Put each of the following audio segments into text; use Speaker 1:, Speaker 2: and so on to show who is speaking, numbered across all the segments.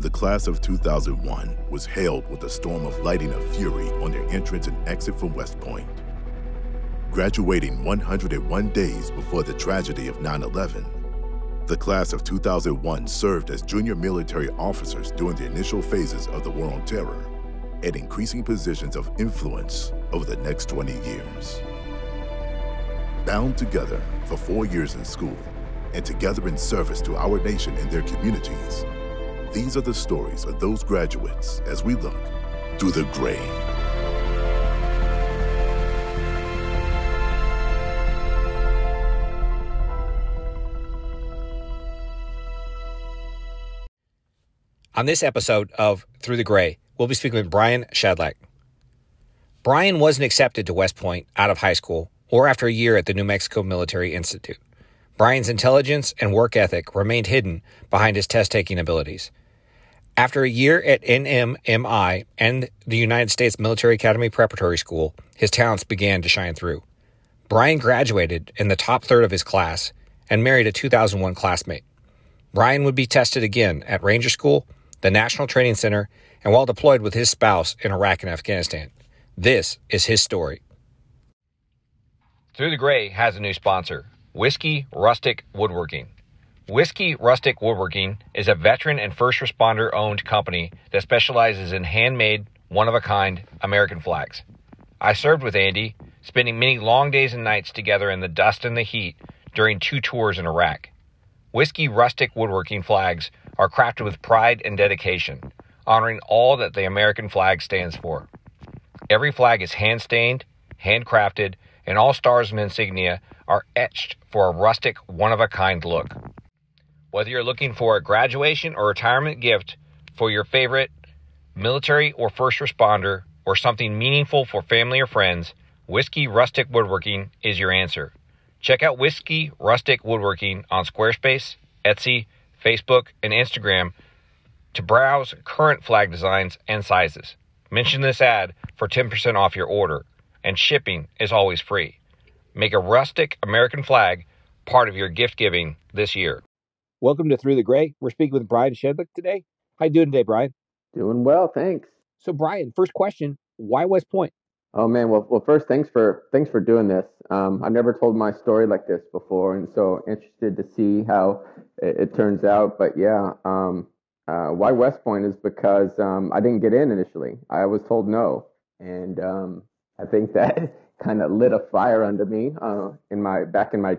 Speaker 1: The class of 2001 was hailed with a storm of lighting of fury on their entrance and exit from West Point. Graduating 101 days before the tragedy of 9 11, the class of 2001 served as junior military officers during the initial phases of the War on Terror at increasing positions of influence over the next 20 years. Bound together for four years in school and together in service to our nation and their communities, these are the stories of those graduates as we look through the gray.
Speaker 2: On this episode of Through the Gray, we'll be speaking with Brian Szydlik. Brian wasn't accepted to West Point out of high school or after a year at the New Mexico Military Institute. Brian's intelligence and work ethic remained hidden behind his test taking abilities. After a year at NMMI and the United States Military Academy Preparatory School, his talents began to shine through. Brian graduated in the top third of his class and married a 2001 classmate. Brian would be tested again at Ranger School, the National Training Center, and while deployed with his spouse in Iraq and Afghanistan. This is his story. Through the Gray has a new sponsor, Whiskey Rustic Woodworking. Whiskey Rustic Woodworking is a veteran and first responder owned company that specializes in handmade, one of a kind American flags. I served with Andy, spending many long days and nights together in the dust and the heat during two tours in Iraq. Whiskey Rustic Woodworking flags are crafted with pride and dedication, honoring all that the American flag stands for. Every flag is hand stained, handcrafted, and all stars and insignia are etched for a rustic, one of a kind look. Whether you're looking for a graduation or retirement gift for your favorite military or first responder, or something meaningful for family or friends, Whiskey Rustic Woodworking is your answer. Check out Whiskey Rustic Woodworking on Squarespace, Etsy, Facebook, and Instagram to browse current flag designs and sizes. Mention this ad for 10% off your order, and shipping is always free. Make a rustic American flag part of your gift giving this year. Welcome to Through the Gray. We're speaking with Brian Szydlik today. How you doing today, Brian?
Speaker 3: Doing well, thanks.
Speaker 2: So, Brian, first question: Why West Point?
Speaker 3: Oh man, well, well, first, thanks for thanks for doing this. Um, I've never told my story like this before, and so interested to see how it, it turns out. But yeah, um, uh, why West Point is because um, I didn't get in initially. I was told no, and um, I think that kind of lit a fire under me uh, in my back in my.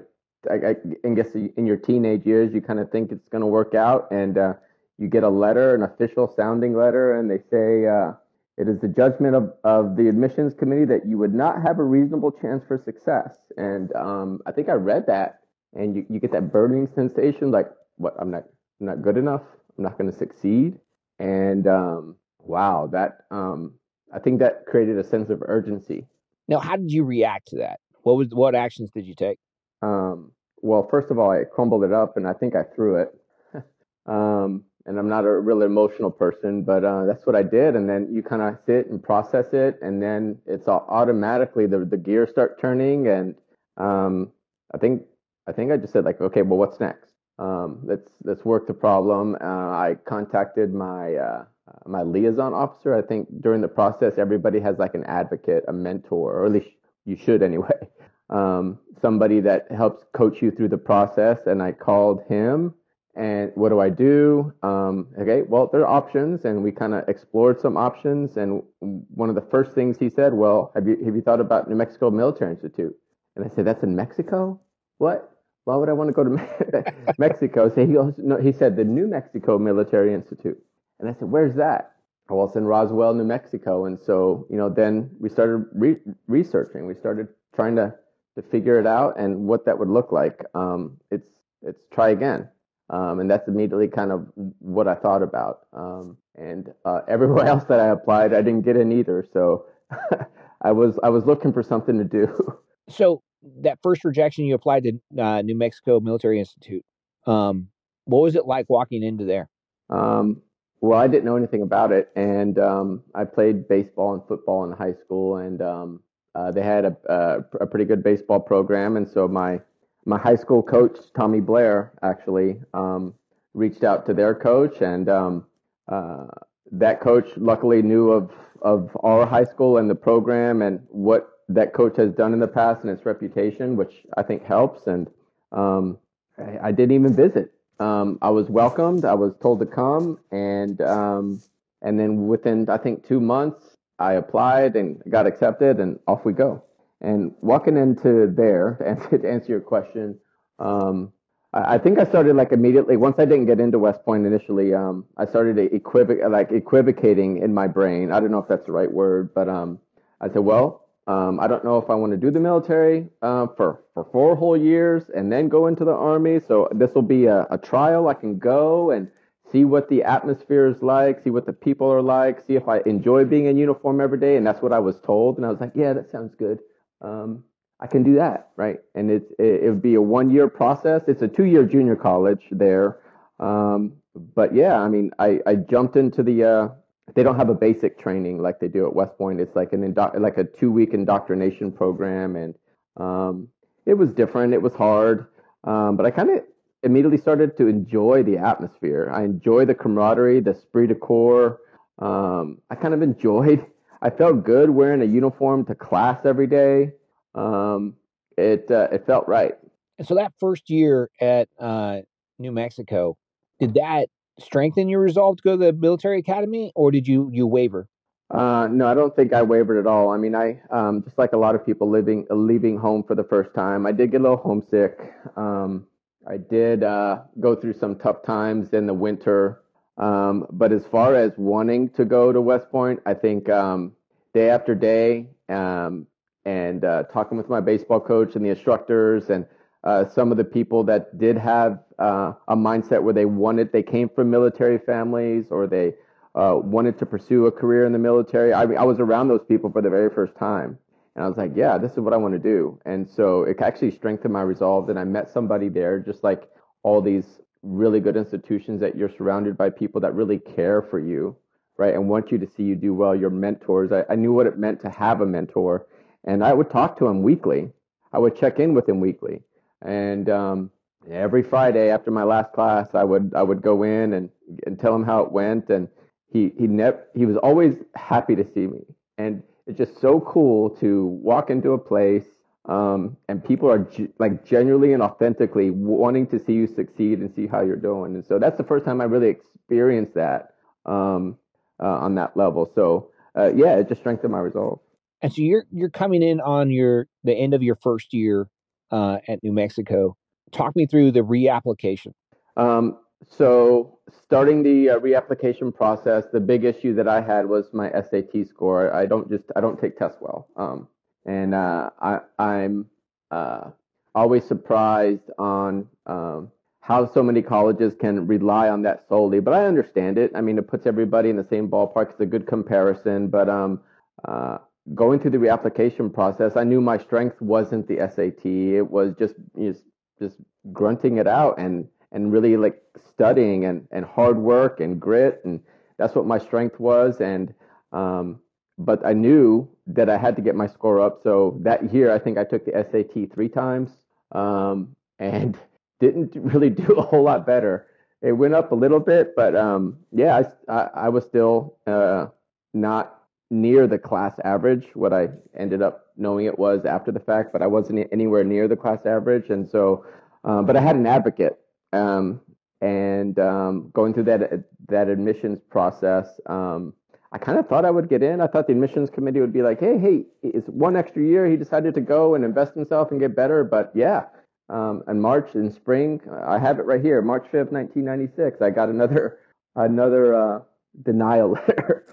Speaker 3: I, I, guess in your teenage years, you kind of think it's going to work out, and uh, you get a letter, an official sounding letter, and they say uh, it is the judgment of, of the admissions committee that you would not have a reasonable chance for success. And um, I think I read that, and you, you get that burning sensation, like, what? I'm not, I'm not good enough. I'm not going to succeed. And um, wow, that um, I think that created a sense of urgency.
Speaker 2: Now, how did you react to that? What was what actions did you take?
Speaker 3: Um, well, first of all, I crumbled it up and I think I threw it. um, and I'm not a really emotional person, but uh, that's what I did. And then you kind of sit and process it, and then it's all automatically the the gears start turning. And um, I think I think I just said like, okay, well, what's next? Um, let's let's work the problem. Uh, I contacted my uh, my liaison officer. I think during the process, everybody has like an advocate, a mentor, or at least you should anyway. Um, somebody that helps coach you through the process. And I called him. And what do I do? Um, okay, well, there are options, and we kind of explored some options. And one of the first things he said, "Well, have you have you thought about New Mexico Military Institute?" And I said, "That's in Mexico. What? Why would I want to go to Mexico?" So he goes, "No." He said, "The New Mexico Military Institute." And I said, "Where's that?" Well, it's in Roswell, New Mexico. And so, you know, then we started re- researching. We started trying to to figure it out and what that would look like. Um, it's it's try again, um, and that's immediately kind of what I thought about. Um, and uh, everywhere else that I applied, I didn't get in either. So I was I was looking for something to do.
Speaker 2: So that first rejection, you applied to uh, New Mexico Military Institute. Um, what was it like walking into there?
Speaker 3: Um, well, I didn't know anything about it, and um, I played baseball and football in high school, and um, uh, they had a, a, a, pretty good baseball program, and so my my high school coach Tommy Blair actually um, reached out to their coach, and um, uh, that coach luckily knew of of our high school and the program and what that coach has done in the past and its reputation, which I think helps. And um, I, I, didn't even visit. Um, I was welcomed. I was told to come, and um, and then within I think two months, I applied and got accepted, and off we go. And walking into there, to answer your question, um, I think I started like immediately once I didn't get into West Point initially. Um, I started equivoc- like equivocating in my brain. I don't know if that's the right word, but um, I said, well, um, I don't know if I want to do the military uh, for for four whole years and then go into the army. So this will be a, a trial. I can go and see what the atmosphere is like, see what the people are like, see if I enjoy being in uniform every day. And that's what I was told. And I was like, yeah, that sounds good. Um, I can do that, right? And it's it, it would be a one year process. It's a two year junior college there, um, but yeah, I mean, I, I jumped into the. Uh, they don't have a basic training like they do at West Point. It's like an indo- like a two week indoctrination program, and um, it was different. It was hard, um, but I kind of immediately started to enjoy the atmosphere. I enjoy the camaraderie, the esprit de corps. Um, I kind of enjoyed. I felt good wearing a uniform to class every day um, it uh, it felt right.
Speaker 2: And so that first year at uh, New Mexico, did that strengthen your resolve to go to the military academy, or did you you waver?
Speaker 3: Uh, no, I don't think I wavered at all. I mean, I um, just like a lot of people living leaving home for the first time. I did get a little homesick. Um, I did uh, go through some tough times in the winter. Um, but as far as wanting to go to West Point, I think um, day after day, um, and uh, talking with my baseball coach and the instructors and uh, some of the people that did have uh, a mindset where they wanted, they came from military families or they uh, wanted to pursue a career in the military. I, I was around those people for the very first time. And I was like, yeah, this is what I want to do. And so it actually strengthened my resolve. And I met somebody there, just like all these really good institutions that you're surrounded by people that really care for you, right? And want you to see you do well. Your mentors. I, I knew what it meant to have a mentor and I would talk to him weekly. I would check in with him weekly, and um, every Friday after my last class, I would I would go in and, and tell him how it went, and he he never he was always happy to see me, and it's just so cool to walk into a place um, and people are ge- like genuinely and authentically wanting to see you succeed and see how you're doing, and so that's the first time I really experienced that um, uh, on that level. So uh, yeah, it just strengthened my resolve.
Speaker 2: And so you're you're coming in on your the end of your first year uh, at New Mexico. Talk me through the reapplication.
Speaker 3: Um, so starting the uh, reapplication process, the big issue that I had was my SAT score. I don't just I don't take tests well, um, and uh, I, I'm uh, always surprised on um, how so many colleges can rely on that solely. But I understand it. I mean, it puts everybody in the same ballpark. It's a good comparison, but um, uh, going through the reapplication process, I knew my strength wasn't the SAT. It was just just, just grunting it out and and really like studying and, and hard work and grit and that's what my strength was and um, but I knew that I had to get my score up. So that year, I think I took the SAT three times um, and didn't really do a whole lot better. It went up a little bit, but um, yeah, I, I, I was still uh, not near the class average, what I ended up knowing it was after the fact, but I wasn't anywhere near the class average. And so, um, but I had an advocate. Um, and um, going through that that admissions process, um, I kind of thought I would get in. I thought the admissions committee would be like, "Hey, hey, it's one extra year. He decided to go and invest himself and get better." But yeah, um, in March in spring, I have it right here, March fifth, nineteen ninety six. I got another another uh, denial letter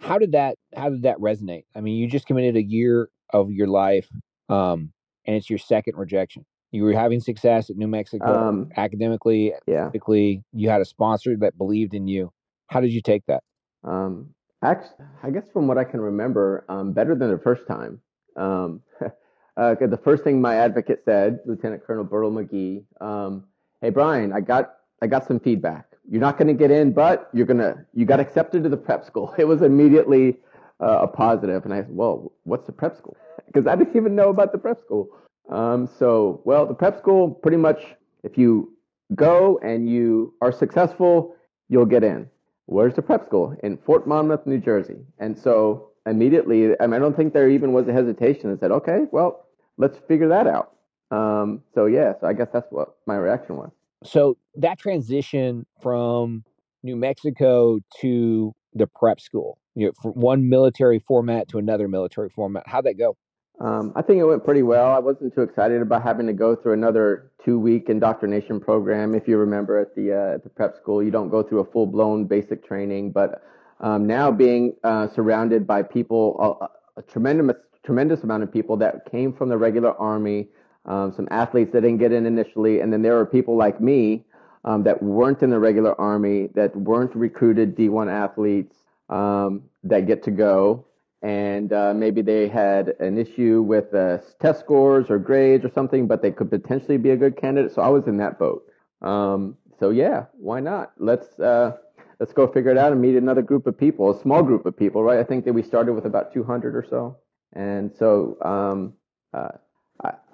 Speaker 2: how did that how did that resonate? I mean, you just committed a year of your life, um, and it's your second rejection. You were having success at New Mexico um, academically,
Speaker 3: yeah.
Speaker 2: You had a sponsor that believed in you. How did you take that?
Speaker 3: Um, actually, I guess from what I can remember, um, better than the first time. Um, uh, the first thing my advocate said, Lieutenant Colonel Burl McGee, um, "Hey Brian, I got I got some feedback you're not going to get in, but you're going to, you got accepted to the prep school. It was immediately uh, a positive. And I said, well, what's the prep school? Because I didn't even know about the prep school. Um, so, well, the prep school pretty much, if you go and you are successful, you'll get in. where's the prep school? In Fort Monmouth, New Jersey. And so immediately, I, mean, I don't think there even was a hesitation I said, okay, well, let's figure that out. Um, so yeah, so I guess that's what my reaction was.
Speaker 2: So that transition from New Mexico to the prep school, you know, from one military format to another military format, how'd that go?
Speaker 3: Um, I think it went pretty well. I wasn't too excited about having to go through another two-week indoctrination program. If you remember at the uh, at the prep school, you don't go through a full-blown basic training. But um, now being uh, surrounded by people, a, a, tremendous tremendous amount of people that came from the regular army, um, some athletes that didn't get in initially, and then there were people like me um, that weren't in the regular army, that weren't recruited D1 athletes um, that get to go and uh, maybe they had an issue with uh, test scores or grades or something, but they could potentially be a good candidate. So I was in that boat. Um, so yeah, why not? Let's uh, let's go figure it out and meet another group of people, a small group of people, right? I think that we started with about 200 or so, and so um, uh,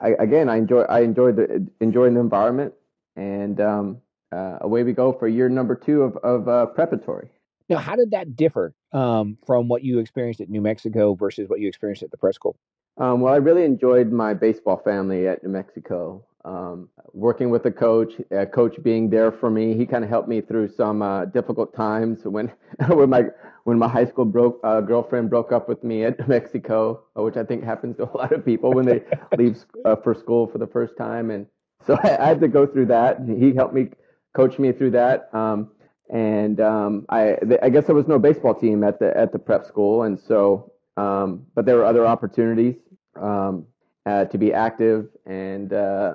Speaker 3: I, again, I enjoy I enjoyed the enjoying the environment, and um, uh, away we go for year number two of of uh, preparatory.
Speaker 2: Now, how did that differ um, from what you experienced at New Mexico versus what you experienced at the prep school?
Speaker 3: Um, well, I really enjoyed my baseball family at New Mexico. Um, working with the coach, uh, coach being there for me, he kind of helped me through some uh, difficult times when when my when my high school broke uh, girlfriend broke up with me at New Mexico, uh, which I think happens to a lot of people when they leave uh, for school for the first time, and so I, I, had to go through that. He helped me, coach me through that. Um, and um, I, I guess there was no baseball team at the at the prep school, and so um, but there were other opportunities um, uh, to be active, and uh,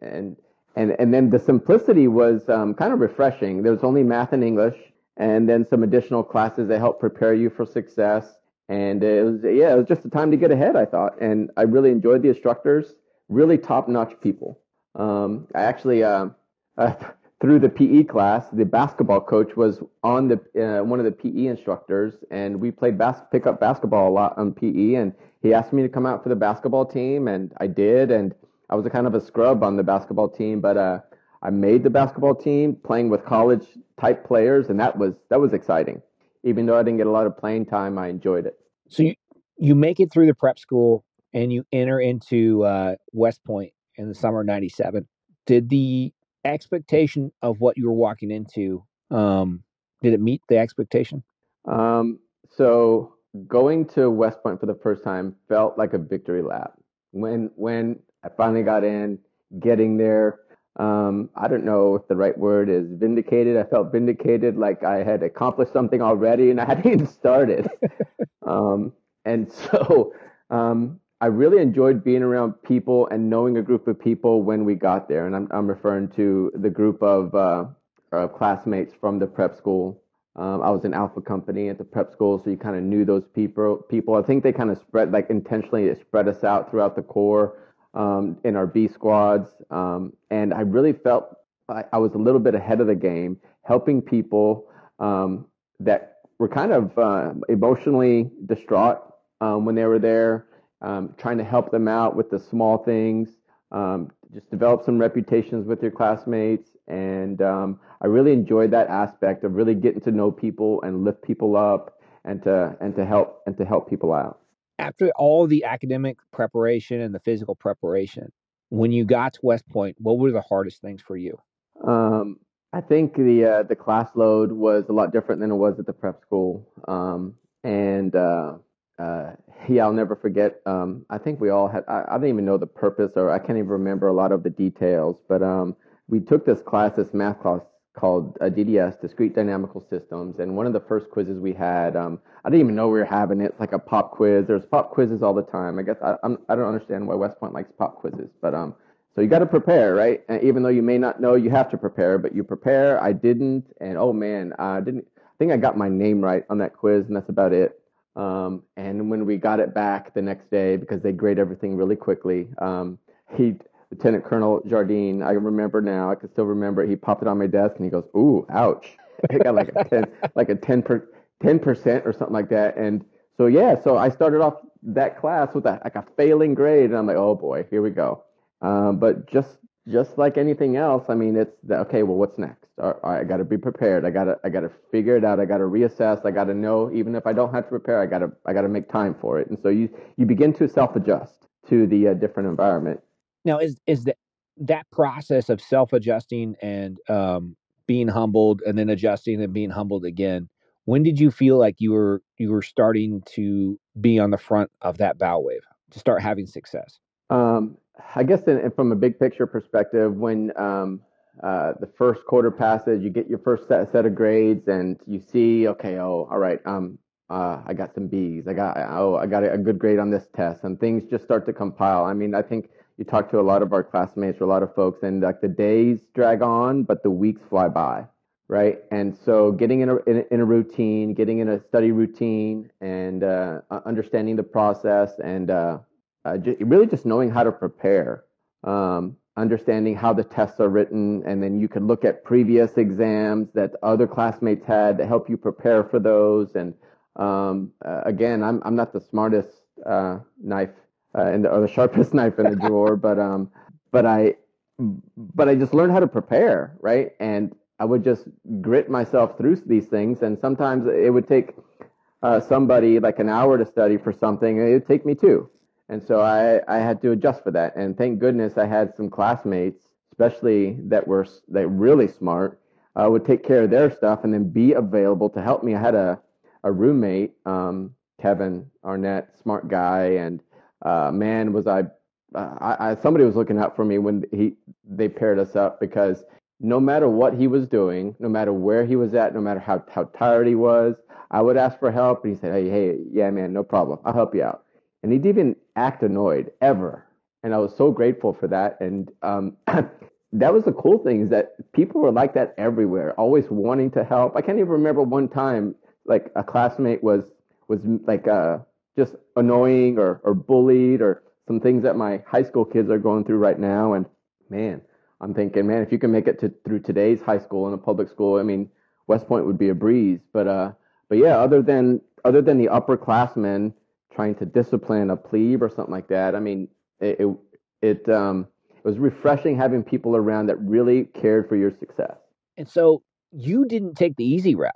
Speaker 3: and and and then the simplicity was um, kind of refreshing. There was only math and English, and then some additional classes that help prepare you for success. And it was yeah, it was just a time to get ahead. I thought, and I really enjoyed the instructors. Really top notch people. Um, I actually. Uh, through the PE class, the basketball coach was on the uh, one of the PE instructors, and we played bas- pickup basketball a lot on PE. And he asked me to come out for the basketball team, and I did. And I was a kind of a scrub on the basketball team, but uh, I made the basketball team playing with college type players, and that was that was exciting. Even though I didn't get a lot of playing time, I enjoyed it.
Speaker 2: So you you make it through the prep school, and you enter into uh, West Point in the summer of '97. Did the expectation of what you were walking into um, did it meet the expectation?
Speaker 3: Um, so going to west point for the first time felt like a victory lap. When when i finally got in getting there um, i don't know if the right word is vindicated. I felt vindicated like i had accomplished something already and i hadn't even started. Um, and so um, I really enjoyed being around people and knowing a group of people when we got there. And I'm, I'm referring to the group of uh, classmates from the prep school. Um, I was in Alpha Company at the prep school, so you kind of knew those people. People, I think they kind of spread, like intentionally, spread us out throughout the corps um, in our B squads. Um, and I really felt I, I, was a little bit ahead of the game, helping people um, that were kind of uh, emotionally distraught um, when they were there um, trying to help them out with the small things, um, just develop some reputations with your classmates. And um, I really enjoyed that aspect of really getting to know people and lift people up and to and to help and to help people out.
Speaker 2: After all the academic preparation and the physical preparation, when you got to West Point, what were the hardest things for you?
Speaker 3: Um, I think the uh, the class load was a lot different than it was at the prep school, um, and uh, uh, yeah, I'll never forget. Um, I think we all had. I, I didn't even know the purpose, or I can't even remember a lot of the details. But um, we took this class, this math class called uh, DDS, Discrete Dynamical Systems, and one of the first quizzes we had, um, I didn't even know we were having it. It's like a pop quiz. There's pop quizzes all the time. I guess I, I'm, I do not understand why West Point likes pop quizzes, but um, so you got to prepare, right? And even though you may not know, you have to prepare. But you prepare. I didn't, and oh man, I didn't. I think I got my name right on that quiz, and that's about it. Um, and when we got it back the next day, because they grade everything really quickly, um, he, Lieutenant Colonel Jardine, I remember now, I can still remember, he popped it on my desk and he goes, "Ooh, ouch!" It got like a ten, like a ten per, ten percent or something like that. And so yeah, so I started off that class with a, like a failing grade, and I'm like, "Oh boy, here we go." Um, but just just like anything else, I mean, it's the, okay. Well, what's next? All right, I got to be prepared. I got to I got to figure it out. I got to reassess. I got to know. Even if I don't have to prepare, I got to I got to make time for it. And so you you begin to self adjust to the uh, different environment.
Speaker 2: Now, is is that that process of self adjusting and um, being humbled, and then adjusting and being humbled again? When did you feel like you were you were starting to be on the front of that bow wave to start having success?
Speaker 3: Um, I guess in, from a big picture perspective, when um, uh, the first quarter passes, you get your first set, set of grades, and you see, okay, oh, all right, um, uh, I got some B's. I got oh, I got a good grade on this test, and things just start to compile. I mean, I think you talk to a lot of our classmates or a lot of folks, and like the days drag on, but the weeks fly by, right? And so, getting in a in, in a routine, getting in a study routine, and uh, understanding the process, and uh, uh, really just knowing how to prepare, um, understanding how the tests are written, and then you can look at previous exams that other classmates had to help you prepare for those. And um, uh, again, I'm I'm not the smartest uh, knife uh, in the, or the sharpest knife in the drawer, but um, but I but I just learned how to prepare, right? And I would just grit myself through these things, and sometimes it would take uh, somebody like an hour to study for something, it would take me two. And so I, I had to adjust for that. And thank goodness I had some classmates, especially that were that really smart, uh, would take care of their stuff and then be available to help me. I had a, a roommate, um, Kevin Arnett, smart guy, and uh, man, was I, uh, I, I somebody was looking out for me when he they paired us up because no matter what he was doing, no matter where he was at, no matter how how tired he was, I would ask for help, and he said, "Hey, hey, yeah, man, no problem, I'll help you out." And he didn't act annoyed ever. And I was so grateful for that. And um, that was the cool thing is that people were like that everywhere, always wanting to help. I can't even remember one time like a classmate was was like uh, just annoying or, or bullied or some things that my high school kids are going through right now. And man, I'm thinking, man, if you can make it to through today's high school in a public school, I mean, West Point would be a breeze. But uh, but yeah, other than other than the upperclassmen trying to discipline a plebe or something like that. I mean, it it, it um it was refreshing having people around that really cared for your success.
Speaker 2: And so you didn't take the easy route.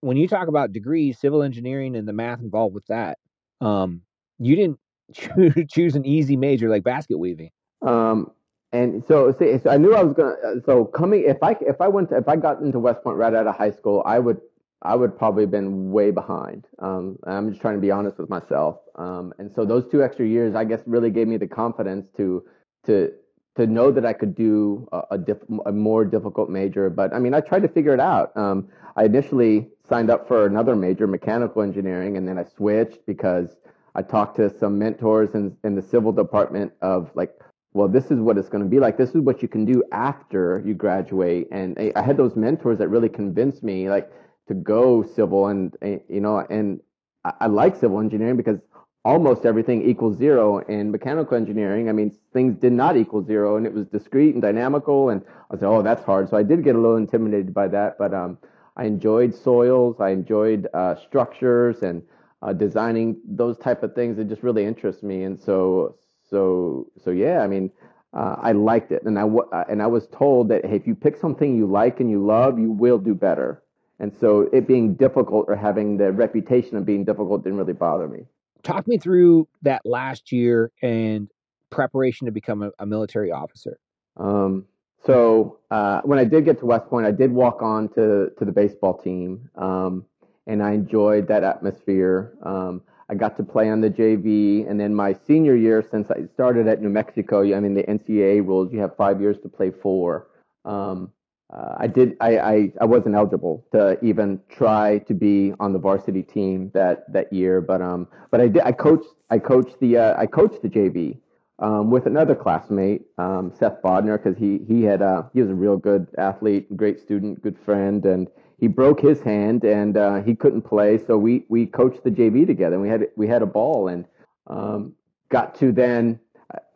Speaker 2: When you talk about degrees, civil engineering, and the math involved with that, um, you didn't choose an easy major like basket weaving.
Speaker 3: Um, and so, so I knew I was gonna. So coming, if I if I went to, if I got into West Point right out of high school, I would I would probably have been way behind. Um, I'm just trying to be honest with myself. Um, and so those two extra years, I guess, really gave me the confidence to to to know that I could do a, a, diff, a more difficult major. But I mean, I tried to figure it out. Um, I initially signed up for another major, mechanical engineering, and then I switched because I talked to some mentors in, in the civil department of like, well, this is what it's going to be like. This is what you can do after you graduate. And I had those mentors that really convinced me, like to go civil and, and you know and I, I, like civil engineering because almost everything equals zero in mechanical engineering. I mean things did not equal zero and it was discrete and dynamical and i said oh that's hard. So i did get a little intimidated by that but um, i enjoyed soils i enjoyed uh, structures and uh, designing those type of things that just really interest me. And so so so yeah i mean uh, I liked it, and I uh, and I was told that hey, if you pick something you like and you love, you will do better. And so it being difficult or having the reputation of being difficult didn't really bother me.
Speaker 2: Talk me through that last year and preparation to become a, a military officer.
Speaker 3: Um, so uh, when I did get to West Point, I did walk on to, to the baseball team, um, and I enjoyed that atmosphere. Um, I got to play on the JV, and then my senior year, since I started at New Mexico, I mean the NCAA rules, you have five years to play four. Um, uh, I did. I, I, I wasn't eligible to even try to be on the varsity team that that year, but um, but I did. I coached. I coached the. Uh, I coached the JV um, with another classmate, um, Seth Bodner, because he he had uh, he was a real good athlete, great student, good friend, and he broke his hand and uh, he couldn't play. So we we coached the JV together, and we had we had a ball, and um, got to then.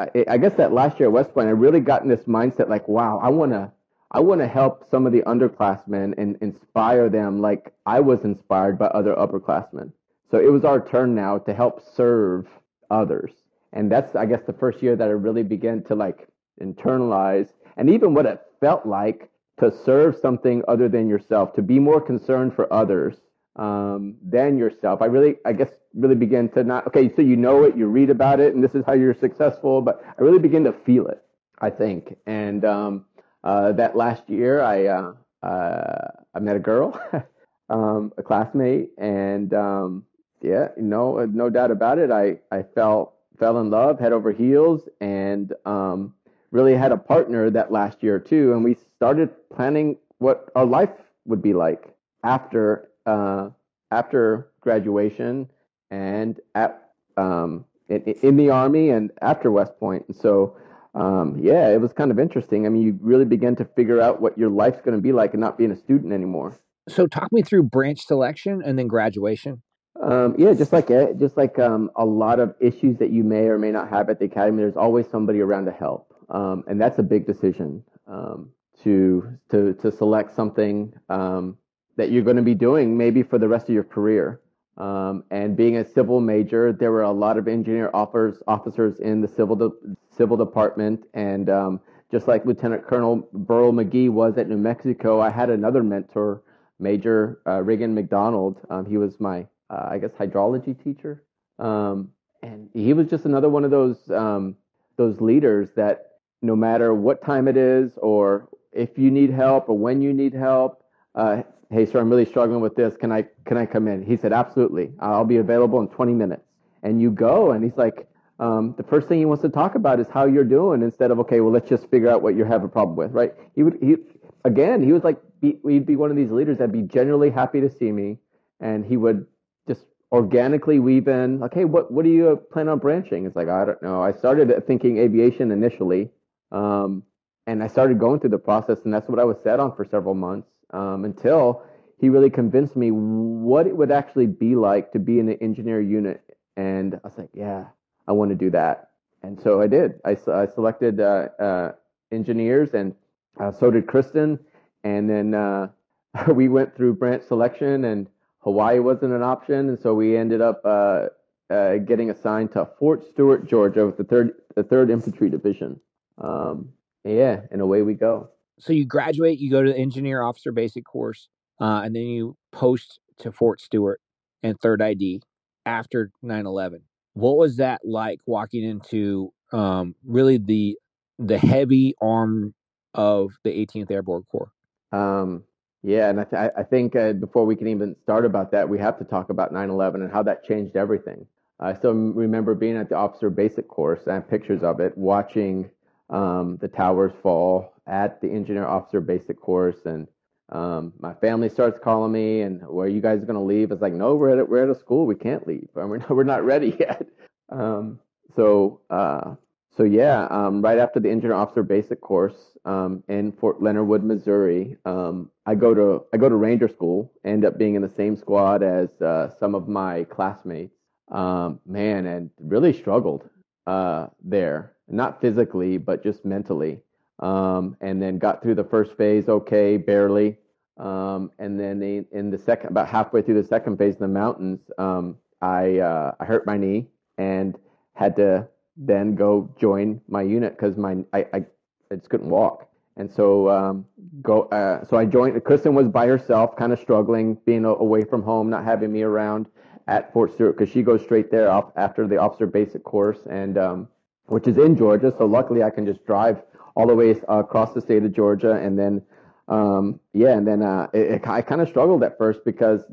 Speaker 3: I, I guess that last year at West Point, I really got in this mindset like, wow, I want to I want to help some of the underclassmen and inspire them like I was inspired by other upperclassmen. So it was our turn now to help serve others. And that's, I guess, the first year that I really began to like internalize and even what it felt like to serve something other than yourself, to be more concerned for others um, than yourself. I really, I guess, really begin to not, okay, so you know it, you read about it, and this is how you're successful, but I really begin to feel it, I think. And um, uh, that last year, I, uh, uh, I met a girl, um, a classmate, and um, yeah, no, no doubt about it. I, I fell, fell in love head over heels and um, really had a partner that last year too. And we started planning what our life would be like after uh, after graduation and at um, in, in, the army and after West Point. And so, um, yeah, it was kind of interesting. I mean, you really begin to figure out what your life's going to be like and not being a student anymore.
Speaker 2: So, talk me through branch selection and then graduation.
Speaker 3: Um, yeah, just like it, just like um, a lot of issues that you may or may not have at the academy, there's always somebody around to help, um, and that's a big decision um, to to to select something um, that you're going to be doing maybe for the rest of your career. Um, and being a civil major, there were a lot of engineer offers, officers in the civil de- civil department, and um, just like Lieutenant Colonel Burl McGee was at New Mexico, I had another mentor, Major uh, McDonald. Um, he was my, uh, I guess, hydrology teacher, um, and he was just another one of those um, those leaders that no matter what time it is, or if you need help, or when you need help, uh, hey sir i'm really struggling with this. Can i can i come in? He said absolutely. I'll be available in 20 minutes. And you go and he's like um, the first thing he wants to talk about is how you're doing instead of okay well let's just figure out what you have a problem with right? He would he again he was like be, he'd be one of these leaders that'd be genuinely happy to see me and he would just organically weave in like hey what what do you plan on branching? It's like i don't know. I started thinking aviation initially um, and i started going through the process and that's what i was set on for several months um, until he really convinced me what it would actually be like to be in an engineer unit. And I was like, yeah, I want to do that. And so I did. I, I selected uh, uh, engineers, and uh, so did Kristen. And then uh, we went through branch selection, and Hawaii wasn't an option. And so we ended up uh, uh, getting assigned to Fort Stewart, Georgia, with the third the third Infantry Division. Um, yeah, and away we go
Speaker 2: so you graduate, you go to the engineer officer basic course, uh, and then you post to Fort Stewart and third ID after 9-11. What was that like walking into um, really the the heavy arm of the 18th Airborne Corps? Um,
Speaker 3: yeah, and I, th- I think uh, before we can even start about that, we have to talk about 9/11 and how that changed everything. I still remember being at the officer basic course. I have pictures of it, watching um, the towers fall at the engineer officer basic course, and um, my family starts calling me, and where are you guys going to leave? It's like, no, we're at we're at a school, we can't leave, we're not, we're not ready yet. Um, so uh, so yeah, um, right after the engineer officer basic course um, in Fort Leonard Wood, Missouri, um, I go to I go to Ranger School, end up being in the same squad as uh, some of my classmates. Um, man, and really struggled uh, there, not physically, but just mentally um, and then got through the first phase okay, barely. Um, and then in, the second, about halfway through the second phase in the mountains, um, I uh, I hurt my knee and had to then go join my unit because my I, I, I just couldn't walk. And so um, go uh, so I joined. Kristen was by herself, kind of struggling, being away from home, not having me around at Fort Stewart because she goes straight there after the officer basic course, and um, which is in Georgia. So luckily, I can just drive all the way across the state of Georgia, and then um, yeah, and then uh, it, it, I kind of struggled at first because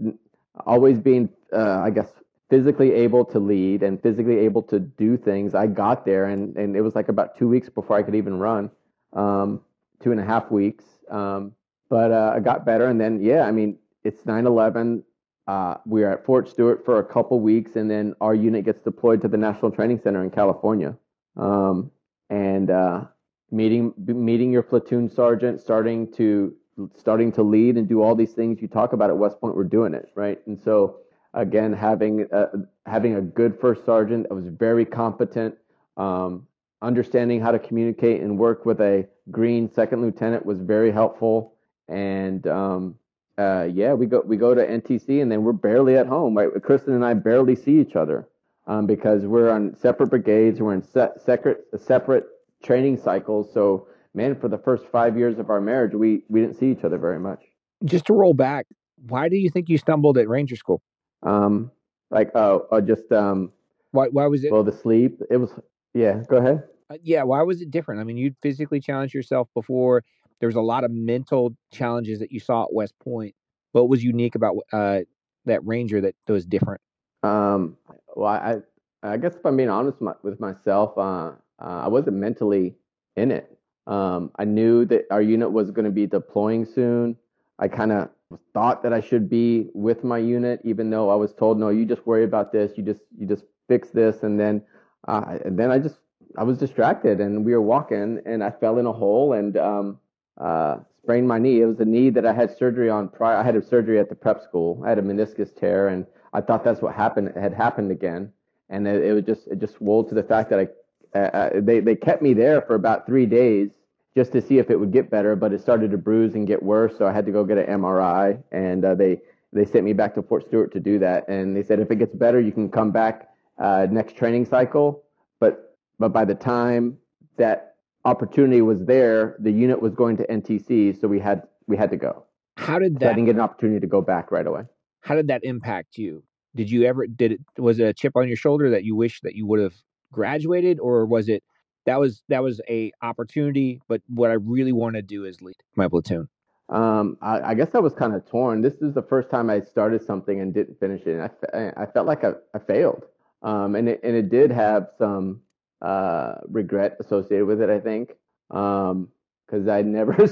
Speaker 3: always being, uh, I guess, physically able to lead and physically able to do things. I got there, and and it was like about two weeks before I could even run, um, two and a half weeks. Um, but uh, I got better, and then yeah, I mean, it's 9/11. Uh, we are at Fort Stewart for a couple weeks, and then our unit gets deployed to the National Training Center in California. Um, and uh, meeting meeting your platoon sergeant, starting to starting to lead and do all these things you talk about at West Point. We're doing it right, and so again, having a, having a good first sergeant that was very competent, um, understanding how to communicate and work with a green second lieutenant was very helpful. And um, uh, yeah, we go we go to NTC and then we're barely at home. Right, Kristen and I barely see each other um, because we're on separate brigades. We're in se- separate separate training cycles. So man, for the first five years of our marriage, we we didn't see each other very much.
Speaker 2: Just to roll back, why do you think you stumbled at Ranger School?
Speaker 3: Um, like oh, uh, just um,
Speaker 2: why why was it?
Speaker 3: Well, the sleep. It was yeah. Go ahead.
Speaker 2: Uh, yeah, why was it different? I mean, you'd physically challenged yourself before. There was a lot of mental challenges that you saw at West Point. What was unique about uh, that Ranger that was different?
Speaker 3: Um, well, I I guess if I'm being honest with myself, uh, uh, I wasn't mentally in it. Um, I knew that our unit was going to be deploying soon. I kind of thought that I should be with my unit, even though I was told, no, you just worry about this. You just you just fix this, and then uh, and then I just I was distracted, and we were walking, and I fell in a hole and um, uh, sprained my knee. It was a knee that I had surgery on prior. I had a surgery at the prep school. I had a meniscus tear, and I thought that's what happened It had happened again, and it, it was just it just swelled to the fact that I uh, uh, they they kept me there for about three days just to see if it would get better, but it started to bruise and get worse. So I had to go get an MRI, and uh, they they sent me back to Fort Stewart to do that. And they said if it gets better, you can come back uh, next training cycle. But but by the time that opportunity was there, the unit was going to NTC, so we had we had to go.
Speaker 2: How did that?
Speaker 3: So I didn't get an opportunity to go back right away.
Speaker 2: How did that impact you? Did you ever did it? Was it a chip on your shoulder that you wish that you would have graduated, or was it that was that was a opportunity. But what I really want to do is lead my platoon.
Speaker 3: Um, I, I, guess I was kind of torn. This is the first time I started something and didn't finish it. And I, I felt like I, I failed. Um, and it, and it did have some uh, regret associated with it. I think because um, I never.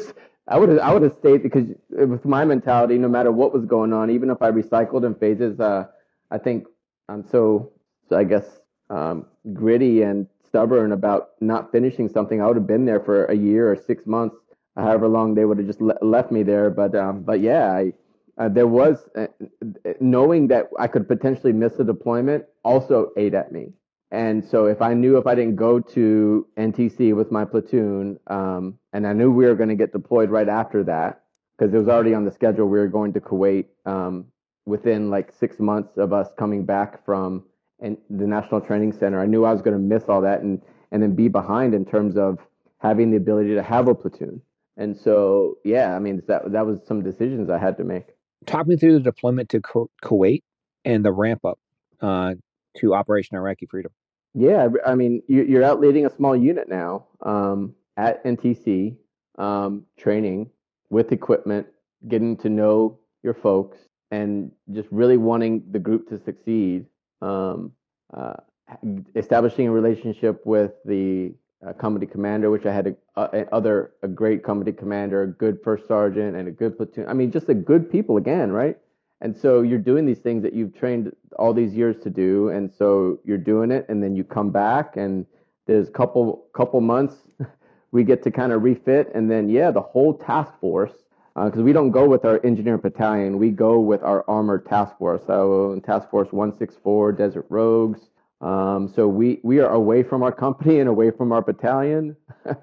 Speaker 3: I would I would have stayed because with my mentality, no matter what was going on, even if I recycled in phases, uh, I think I'm so, so I guess um, gritty and stubborn about not finishing something, I would have been there for a year or six months, however long they would have just le- left me there. But um, but yeah, I, uh, there was uh, knowing that I could potentially miss a deployment also ate at me. And so if I knew if I didn't go to NTC with my platoon, um, and I knew we were going to get deployed right after that, because it was already on the schedule, we were going to Kuwait um, within like six months of us coming back from and the National Training Center. I knew I was going to miss all that and and then be behind in terms of having the ability to have a platoon. And so, yeah, I mean that that was some decisions I had to make.
Speaker 2: Talk me through the deployment to Kuwait and the ramp up uh, to Operation Iraqi Freedom.
Speaker 3: Yeah, I mean you're out leading a small unit now um, at NTC, um, training with equipment, getting to know your folks, and just really wanting the group to succeed um, uh, establishing a relationship with the uh, company commander, which I had a, a, other a great company commander, a good first sergeant, and a good platoon. I mean, just a good people again, right? And so you're doing these things that you've trained all these years to do, and so you're doing it, and then you come back, and there's couple couple months we get to kind of refit, and then yeah, the whole task force because uh, we don't go with our engineer battalion. We go with our armored task force. So task force 164 Desert Rogues. Um, so we, we are away from our company and away from our battalion.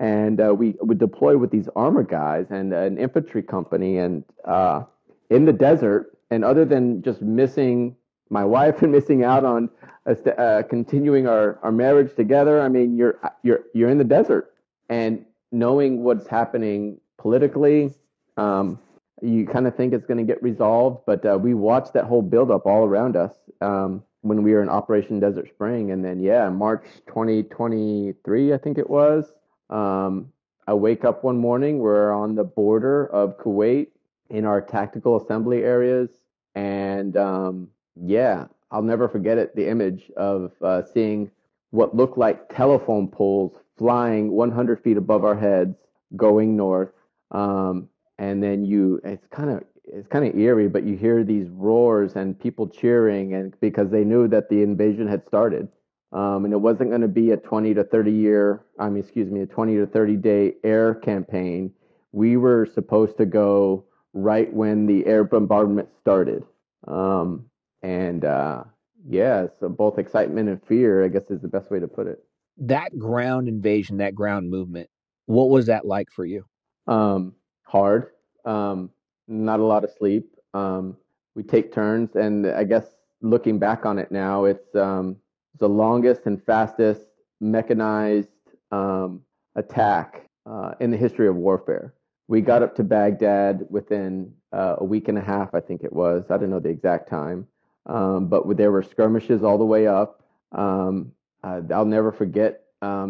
Speaker 3: and uh, we would deploy with these armor guys and an infantry company and uh, in the desert. And other than just missing my wife and missing out on uh, continuing our, our marriage together, I mean, you're, you're, you're in the desert and knowing what's happening politically, um, you kind of think it's going to get resolved, but uh, we watched that whole buildup all around us um, when we were in Operation Desert Spring, and then yeah, March 2023, I think it was. Um, I wake up one morning, we're on the border of Kuwait in our tactical assembly areas, and um, yeah, I'll never forget it. The image of uh, seeing what looked like telephone poles flying 100 feet above our heads, going north. Um, and then you it's kind of it's kind of eerie but you hear these roars and people cheering and because they knew that the invasion had started. Um, and it wasn't going to be a 20 to 30 year i mean excuse me a 20 to 30 day air campaign. We were supposed to go right when the air bombardment started. Um, and uh, yeah so both excitement and fear i guess is the best way to put it.
Speaker 2: That ground invasion that ground movement what was that like for you?
Speaker 3: Um, hard. Um, not a lot of sleep. Um, we take turns, and I guess looking back on it now, it's um, the longest and fastest mechanized um, attack uh, in the history of warfare. We got up to Baghdad within uh, a week and a half, I think it was. I don't know the exact time, um, but there were skirmishes all the way up. Um, I'll never forget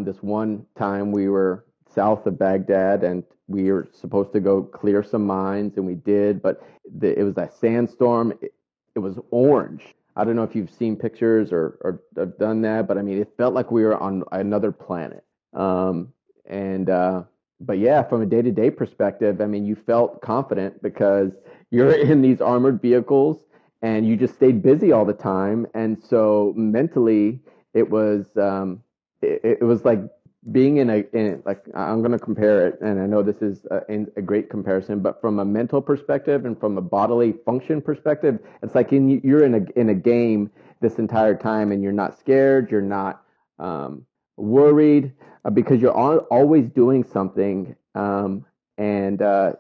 Speaker 3: this one time we were south of Baghdad and we were supposed to go clear some mines, and we did, but the, it was a sandstorm. It, it was orange. I don't know if you've seen pictures or, or, or, done that, but I mean, it felt like we were on another planet. Um, and uh, but yeah, from a day to day perspective, I mean, you felt confident because you're in these armored vehicles and you just stayed busy all the time. And so mentally, it was um, it, it was like being in a in, like I'm going to compare it, and I know this is a, a, great comparison, but from a mental perspective and from a bodily function perspective, it's like in, you're in a in a game this entire time, and you're not scared, you're not um, worried uh, because you're always doing something, um, and, uh,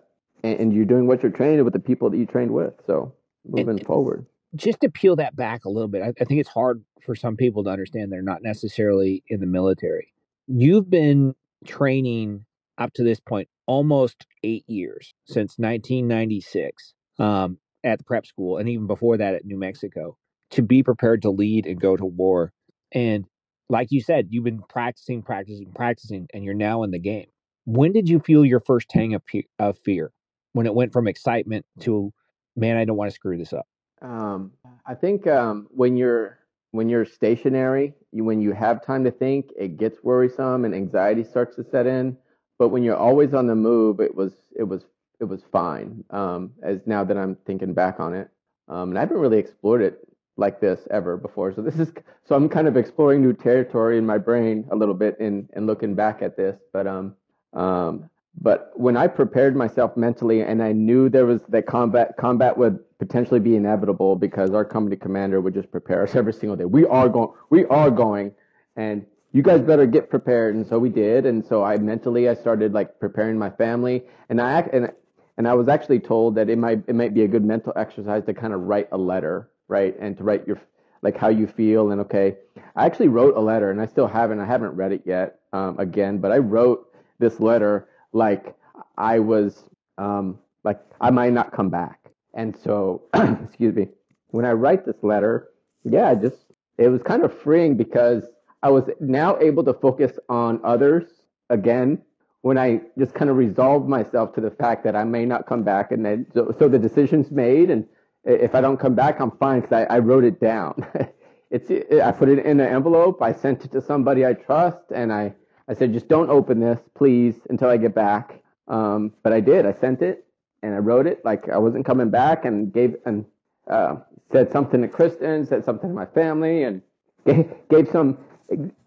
Speaker 3: and, and you're doing what you're trained with the people that you trained with. So moving and, forward.
Speaker 2: Just to peel that back a little bit, I, I think it's hard for some people to understand they're not necessarily in the military you've been training up to this point almost eight years since 1996 um, at the prep school and even before that at new mexico to be prepared to lead and go to war. And like you said you've been practicing practicing practicing and you're now in the game. When did you feel your first tang of, of fear? When it went from excitement to man i don't want to screw this up.
Speaker 3: Um, i think um, when you're when you're stationary, you, when you have time to think, it gets worrisome and anxiety starts to set in. But when you're always on the move, it was it was it was fine. Um, as now that I'm thinking back on it, um, and I haven't really explored it like this ever before. So this is so I'm kind of exploring new territory in my brain a little bit in and looking back at this. But um, um, but when I prepared myself mentally and I knew there was that combat combat would potentially be inevitable because our company commander would just prepare us every single day. We are going we are going and you guys better get prepared and so we did and so I mentally I started like preparing my family and I and and I was actually told that it might it might be a good mental exercise to kind of write a letter, right? And to write your like how you feel and okay. I actually wrote a letter and I still haven't I haven't read it yet um, again, but I wrote this letter like I was um, like I might not come back. And so, excuse me, when I write this letter, yeah, just it was kind of freeing because I was now able to focus on others again when I just kind of resolved myself to the fact that I may not come back. And then, so, so the decision's made. And if I don't come back, I'm fine because I, I wrote it down. it's, I put it in an envelope. I sent it to somebody I trust and I, I said, just don't open this, please, until I get back. Um, but I did. I sent it and I wrote it like I wasn't coming back and gave and uh, said something to Kristen, said something to my family, and gave, gave some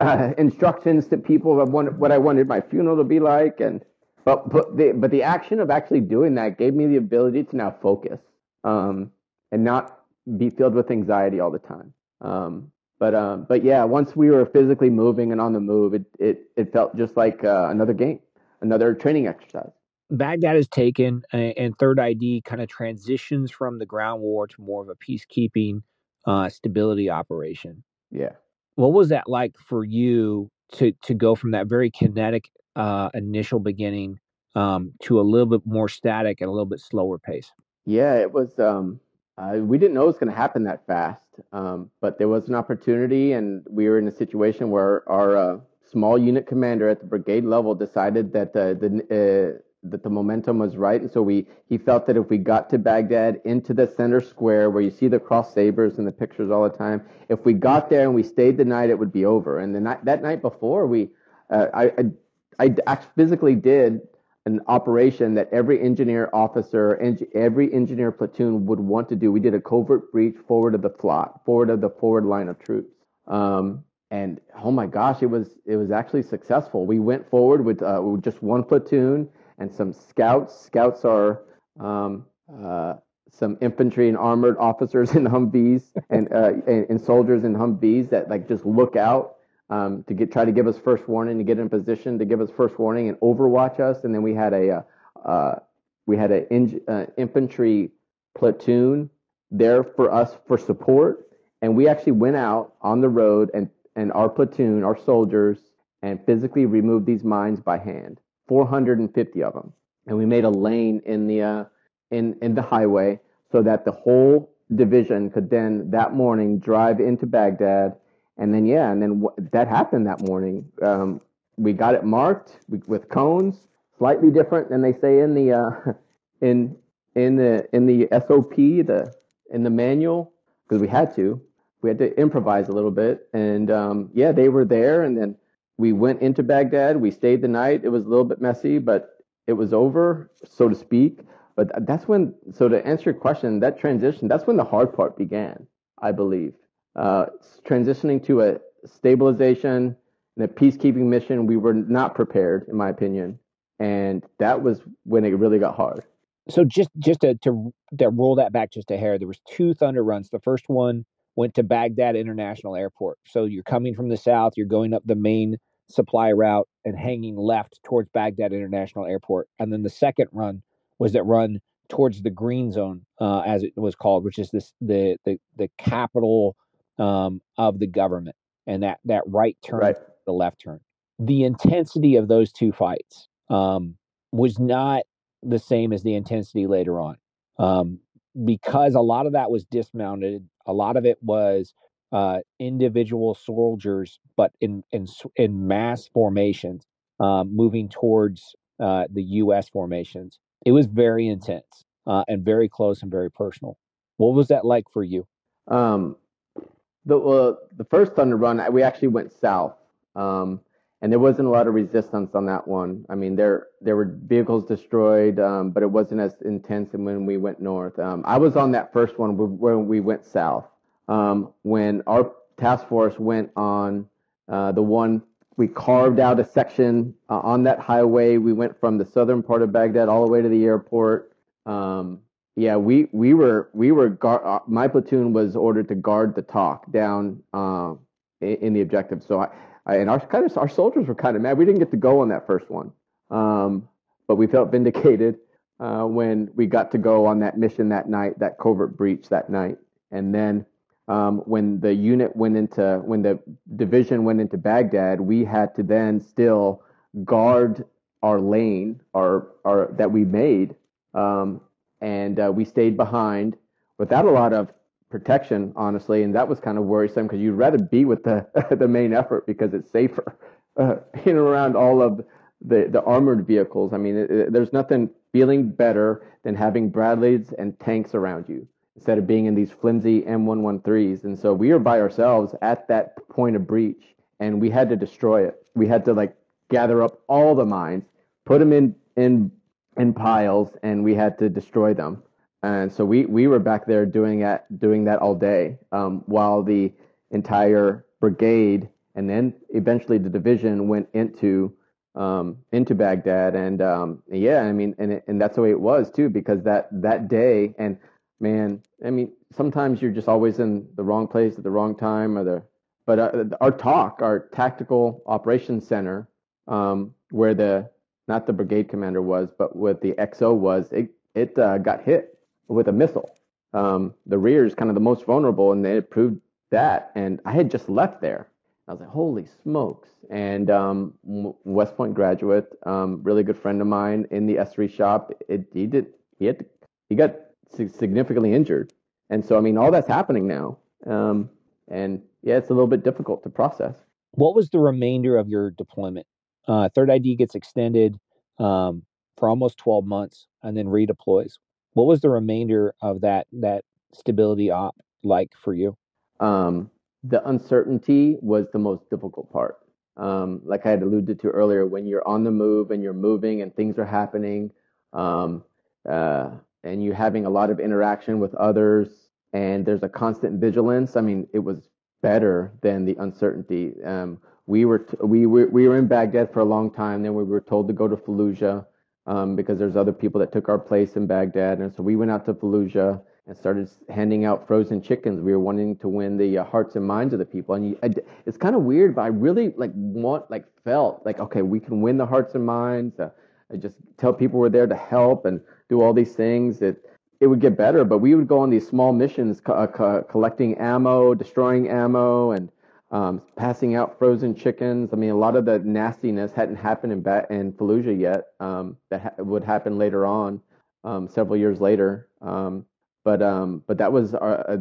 Speaker 3: uh, instructions to people of what, I wanted my funeral to be like. And but but the but the action of actually doing that gave me the ability to now focus um, and not be filled with anxiety all the time. Um, but um, but yeah, once we were physically moving and on the move, it it, it felt just like uh, another game, another training exercise.
Speaker 2: Baghdad is taken, and Third ID kind of transitions from the ground war to more of a peacekeeping uh, stability operation.
Speaker 3: Yeah.
Speaker 2: What was that like for you to to go from that very kinetic uh, initial beginning um, to a little bit more static and a little bit slower pace?
Speaker 3: Yeah, it was. Um, uh, we didn't know it was going to happen that fast. Um, but there was an opportunity, and we were in a situation where our uh, small unit commander at the brigade level decided that uh, the that the momentum was right, and so we he felt that if we got to Baghdad into the center square where you see the cross sabers in the pictures all the time, if we got there and we stayed the night, it would be over. And the night that night before, we uh, I, I I physically did an operation that every engineer officer and every engineer platoon would want to do. We did a covert breach forward of the FLOT, forward of the forward line of troops. Um, and oh my gosh, it was it was actually successful. We went forward with, uh, with just one platoon and some scouts. Scouts are um, uh, some infantry and armored officers in Humvees and, uh, and, and soldiers in Humvees that like just look out um, to get try to give us first warning, to get in position to give us first warning and overwatch us. And then we had a uh, uh, we had an in, uh, infantry platoon there for us for support, and we actually went out on the road and and our platoon, our soldiers, and physically removed these mines by hand. 450 of them, and we made a lane in the uh, in in the highway so that the whole division could then that morning drive into Baghdad, and then yeah, and then that happened that morning. Um, we got it marked with cones, slightly different than they say in the uh, in in the in the SOP, the in the manual, because we had to. We had to improvise a little bit, and um, yeah, they were there, and then we went into Baghdad. We stayed the night. It was a little bit messy, but it was over, so to speak. But that's when, so to answer your question, that transition, that's when the hard part began, I believe. Uh, transitioning to a stabilization and a peacekeeping mission, we were not prepared, in my opinion. And that was when it really got hard.
Speaker 2: So just just to, to, to roll that back just a hair, there was two thunder runs. The first one went to Baghdad International Airport. So you're coming from the south, you're going up the main supply route and hanging left towards Baghdad International Airport. And then the second run was that run towards the green zone, uh, as it was called, which is this the the the capital um, of the government, and that that right turn, right. the left turn. The intensity of those two fights um, was not the same as the intensity later on, um, because a lot of that was dismounted. A lot of it was uh, individual soldiers, but in in in mass formations, um, moving towards uh, the U.S. formations it was very intense uh, and very close and very personal. What was that like for you? Um,
Speaker 3: the uh, the first Thunder Run, we actually went south, um, and there wasn't a lot of resistance on that one. I mean, there there were vehicles destroyed, um, but it wasn't as intense than when we went north. Um, I was on that first one when we went south. Um, when our task force went on uh, the one we carved out a section uh, on that highway. We went from the southern part of Baghdad all the way to the airport. Um, yeah, we we were we were gar- uh, my platoon was ordered to guard the TOC down uh, in, in, the objective. So I, I, and our kind of our soldiers were kind of mad. We didn't get to go on that first one, um, but we felt vindicated uh, when we got to go on that mission that night, that covert breach that night, and then um, when the unit went into when the division went into Baghdad, we had to then still guard our lane, our our that we made, um, and uh, we stayed behind without a lot of protection, honestly, and that was kind of worrisome because you'd rather be with the the main effort because it's safer uh, in and around all of the the armored vehicles. I mean, it, it, there's nothing feeling better than having Bradleys and tanks around you instead of being in these flimsy M113s. And so we were by ourselves at that point of breach and we had to destroy it. We had to like gather up all the mines, put them in, in, in piles and we had to destroy them. And so we, we were back there doing that, doing that all day um, while the entire brigade and then eventually the division went into um, into Baghdad, and um, yeah, I mean, and and that's the way it was too, because that that day, and man, I mean, sometimes you're just always in the wrong place at the wrong time, or the. But uh, our TOC, our tactical operations center, um, where the not the brigade commander was, but what the XO was, it it uh, got hit with a missile. Um, the rear is kind of the most vulnerable, and it proved that. And I had just left there. I was like, holy smokes! And um, West Point graduate, um, really good friend of mine in the S3 shop. It, he did. He had. To, he got significantly injured. And so, I mean, all that's happening now. Um, and yeah, it's a little bit difficult to process.
Speaker 2: What was the remainder of your deployment? Uh, third ID gets extended um, for almost 12 months and then redeploys. What was the remainder of that that stability op like for you? Um,
Speaker 3: the uncertainty was the most difficult part. Um, like I had alluded to earlier, when you're on the move and you're moving and things are happening, um, uh, and you're having a lot of interaction with others and there's a constant vigilance, I mean, it was better than the uncertainty. Um, we were t- we were we were in Baghdad for a long time. Then we were told to go to Fallujah um, because there's other people that took our place in Baghdad, and so we went out to Fallujah and started handing out frozen chickens. We were wanting to win the uh, hearts and minds of the people, and you, I, it's kind of weird, but I really like want like felt like okay, we can win the hearts and minds. Uh, I just tell people we're there to help and do all these things. It it would get better, but we would go on these small missions, co- uh, co- collecting ammo, destroying ammo, and um, passing out frozen chickens. I mean, a lot of the nastiness hadn't happened in ba- in Fallujah yet. Um, that ha- would happen later on, um, several years later. Um, but um, but that was our, uh,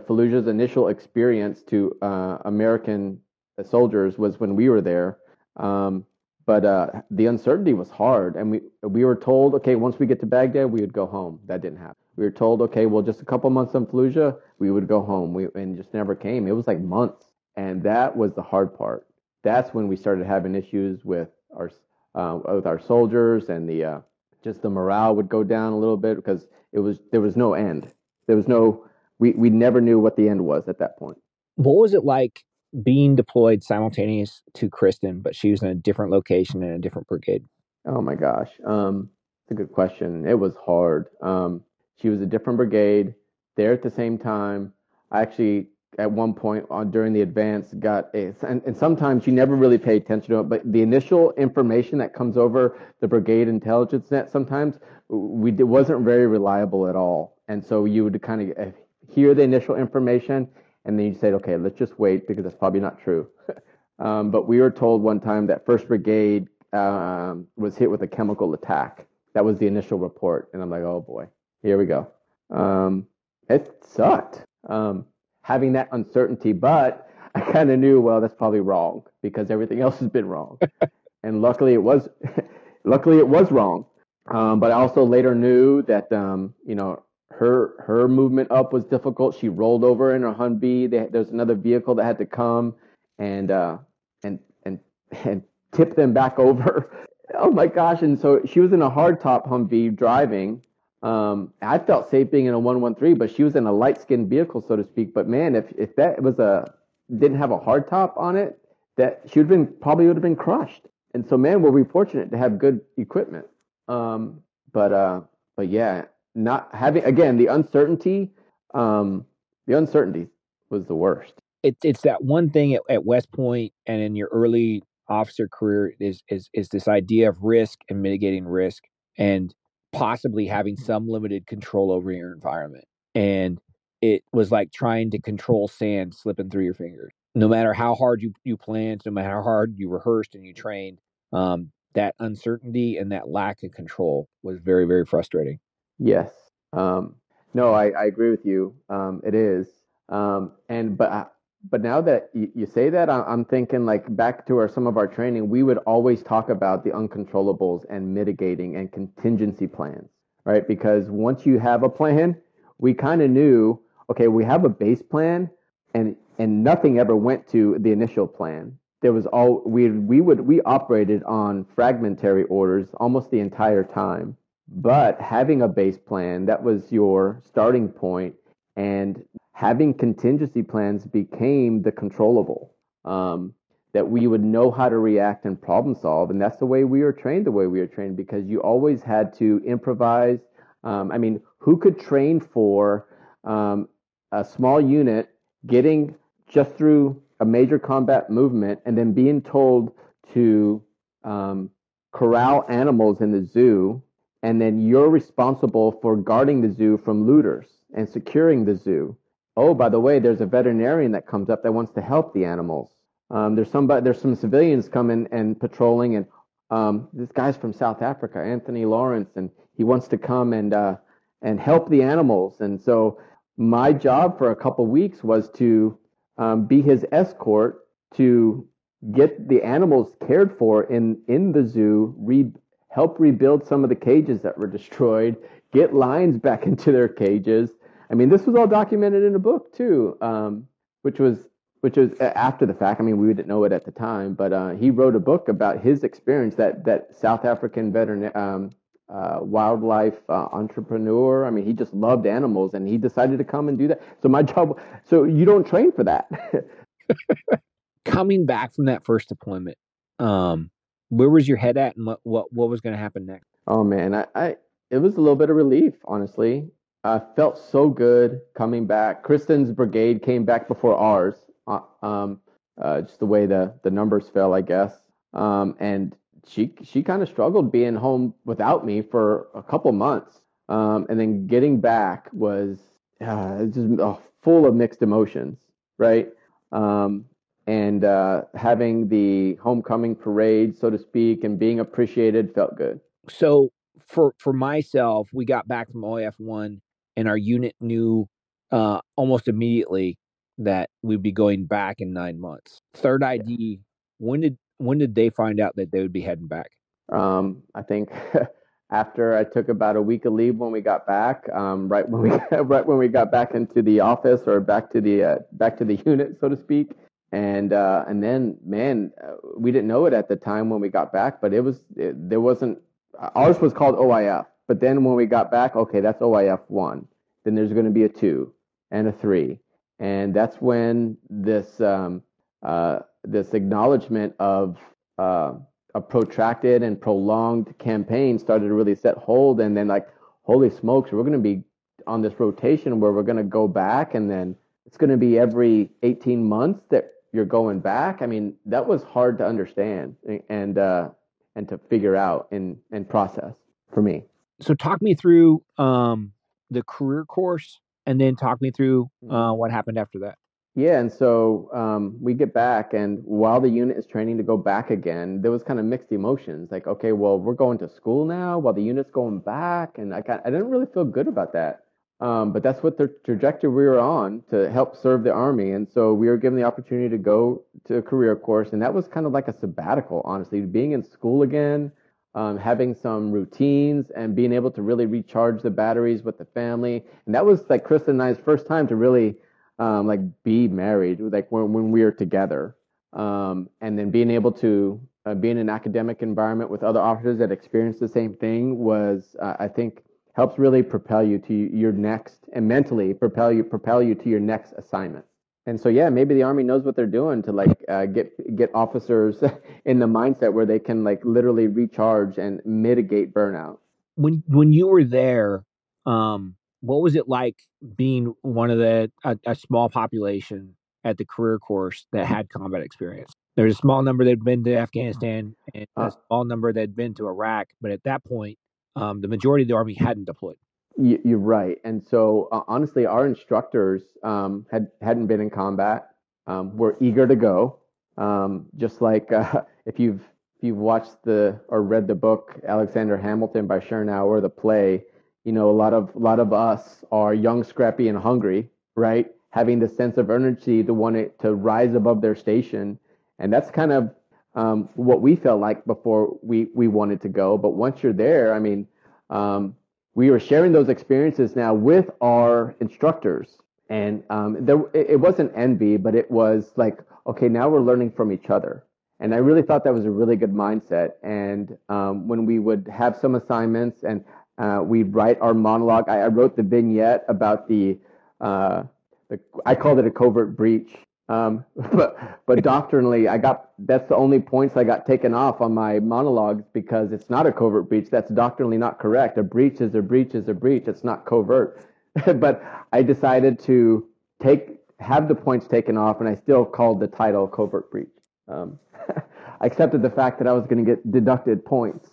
Speaker 3: Fallujah's initial experience to uh, American soldiers was when we were there. Um, but uh, the uncertainty was hard, and we we were told, okay, once we get to Baghdad, we would go home. That didn't happen. We were told, okay, well, just a couple months in Fallujah, we would go home. We and just never came. It was like months, and that was the hard part. That's when we started having issues with our uh, with our soldiers, and the uh, just the morale would go down a little bit because it was there was no end. There was no we we never knew what the end was at that point.
Speaker 2: What was it like being deployed simultaneous to Kristen, but she was in a different location in a different brigade?
Speaker 3: Oh my gosh, um, it's a good question. It was hard. Um, she was a different brigade there at the same time. I actually at one point on during the advance got a and, and sometimes you never really pay attention to it but the initial information that comes over the brigade intelligence net sometimes we it wasn't very reliable at all. And so you would kind of uh, hear the initial information and then you say okay let's just wait because that's probably not true. Um, but we were told one time that first brigade um, was hit with a chemical attack. That was the initial report and i'm like oh boy. Here we go. Um, it sucked. Um, having that uncertainty. But I kind of knew, well, that's probably wrong because everything else has been wrong. and luckily it was, luckily it was wrong. Um, but I also later knew that, um, you know, her her movement up was difficult. She rolled over in her Humvee. They, there's another vehicle that had to come and uh, and and and tip them back over. oh my gosh! And so she was in a hardtop Humvee driving, um, I felt safe being in a 113, but she was in a light skinned vehicle, so to speak. But man, if, if that was a, didn't have a hard top on it, that she would have been, probably would have been crushed. And so, man, we were we fortunate to have good equipment. Um, but, uh, but yeah, not having, again, the uncertainty, um, the uncertainty was the worst.
Speaker 2: It, it's that one thing at, at West Point and in your early officer career is, is, is this idea of risk and mitigating risk. And possibly having some limited control over your environment. And it was like trying to control sand slipping through your fingers. No matter how hard you, you planned, no matter how hard you rehearsed and you trained, um, that uncertainty and that lack of control was very, very frustrating.
Speaker 3: Yes. Um, no, I, I agree with you. Um, it is. Um, and but but now that you, say that, I'm thinking like back to our some of our training, we would always talk about the uncontrollables and mitigating and contingency plans, right? Because once you have a plan, we kind of knew, okay, we have a base plan, and and nothing ever went to the initial plan. There was all we we would we operated on fragmentary orders almost the entire time. But having a base plan, that was your starting point, and having contingency plans became the controllable. Um, that we would know how to react and problem solve. And that's the way we were trained, the way we were trained, because you always had to improvise. Um, I mean, who could train for um, a small unit getting just through a major combat movement and then being told to um, corral animals in the zoo, and then you're responsible for guarding the zoo from looters and securing the zoo oh, by the way, there's a veterinarian that comes up that wants to help the animals. Um, there's somebody, there's some civilians coming and patrolling, and um, this guy's from South Africa, Anthony Lawrence, and he wants to come and uh, and help the animals. And so my job for a couple weeks was to um, be his escort to get the animals cared for in in the zoo, re- help rebuild some of the cages that were destroyed, get lions back into their cages, I mean, this was all documented in a book too, um, which was which was after the fact. I mean, we didn't know it at the time, but uh, he wrote a book about his experience that that South African veteran um, uh, wildlife uh, entrepreneur. I mean, he just loved animals, and he decided to come and do that. So my job. So you don't train for that.
Speaker 2: Coming back from that first deployment, um, where was your head at, and what what, what was going to happen next?
Speaker 3: Oh man, I, I it was a little bit of relief, honestly. I felt so good coming back. Kristen's brigade came back before ours, uh, um, uh, just the way the, the numbers fell, I guess. Um, and she she kind of struggled being home without me for a couple months. Um, and then getting back was uh, just uh, full of mixed emotions, right? Um, and uh, having the homecoming parade, so to speak, and being appreciated felt good.
Speaker 2: So for for myself, we got back from OIF one, and our unit knew uh, almost immediately that we'd be going back in nine months. Third ID, when did when did they find out that they would be heading back?
Speaker 3: Um, I think after I took about a week of leave when we got back, um, right when we right when we got back into the office or back to the uh, back to the unit, so to speak, and uh, and then man, uh, we didn't know it at the time when we got back, but it was it, there wasn't ours was called OIF, but then when we got back, okay, that's OIF one. Then there's going to be a two and a three, and that's when this um, uh, this acknowledgement of uh, a protracted and prolonged campaign started to really set hold, and then like, holy smokes, we're going to be on this rotation where we're going to go back, and then it's going to be every 18 months that you're going back. I mean, that was hard to understand and uh, and to figure out and and process for me.
Speaker 2: So talk me through um, the career course, and then talk me through mm-hmm. uh, what happened after that.
Speaker 3: Yeah, and so um, we get back, and while the unit is training to go back again, there was kind of mixed emotions. Like, okay, well, we're going to school now while the unit's going back, and I got, I didn't really feel good about that. Um, but that's what the trajectory we were on to help serve the army, and so we were given the opportunity to go to a career course, and that was kind of like a sabbatical, honestly, being in school again. Um, having some routines and being able to really recharge the batteries with the family. And that was like Chris and I's first time to really um, like be married, like when, when we were together, um, and then being able to uh, be in an academic environment with other officers that experience the same thing was, uh, I think, helps really propel you to your next and mentally propel you propel you to your next assignment. And so, yeah, maybe the army knows what they're doing to like uh, get get officers in the mindset where they can like literally recharge and mitigate burnout.
Speaker 2: When when you were there, um, what was it like being one of the a, a, small population at the career course that had combat experience? There's a small number that'd been to Afghanistan and a uh. small number that'd been to Iraq, but at that point, um, the majority of the army hadn't deployed.
Speaker 3: You're right, and so uh, honestly, our instructors um, had hadn't been in combat. Um, were eager to go, um, just like uh, if you've if you've watched the or read the book Alexander Hamilton by Chernow, the play you know, a lot of a lot of us are young, scrappy, and hungry, right? Having the sense of urgency to want it to rise above their station, and that's kind of um, what we felt like before we we wanted to go. But once you're there, I mean, um, we were sharing those experiences now with our instructors, and um, there it wasn't envy, but it was like, okay, now we're learning from each other. And I really thought that was a really good mindset. And um, when we would have some assignments, and uh, we write our monologue. I, I, wrote the vignette about the, uh, the I called it a covert breach. Um, but but doctrinally, I got that's the only points I got taken off on my monologues because it's not a covert breach. That's doctrinally not correct. A breach is a breach is a breach. It's not covert. but I decided to take have the points taken off, and I still called the title covert breach. Um, I accepted the fact that I was going to get deducted points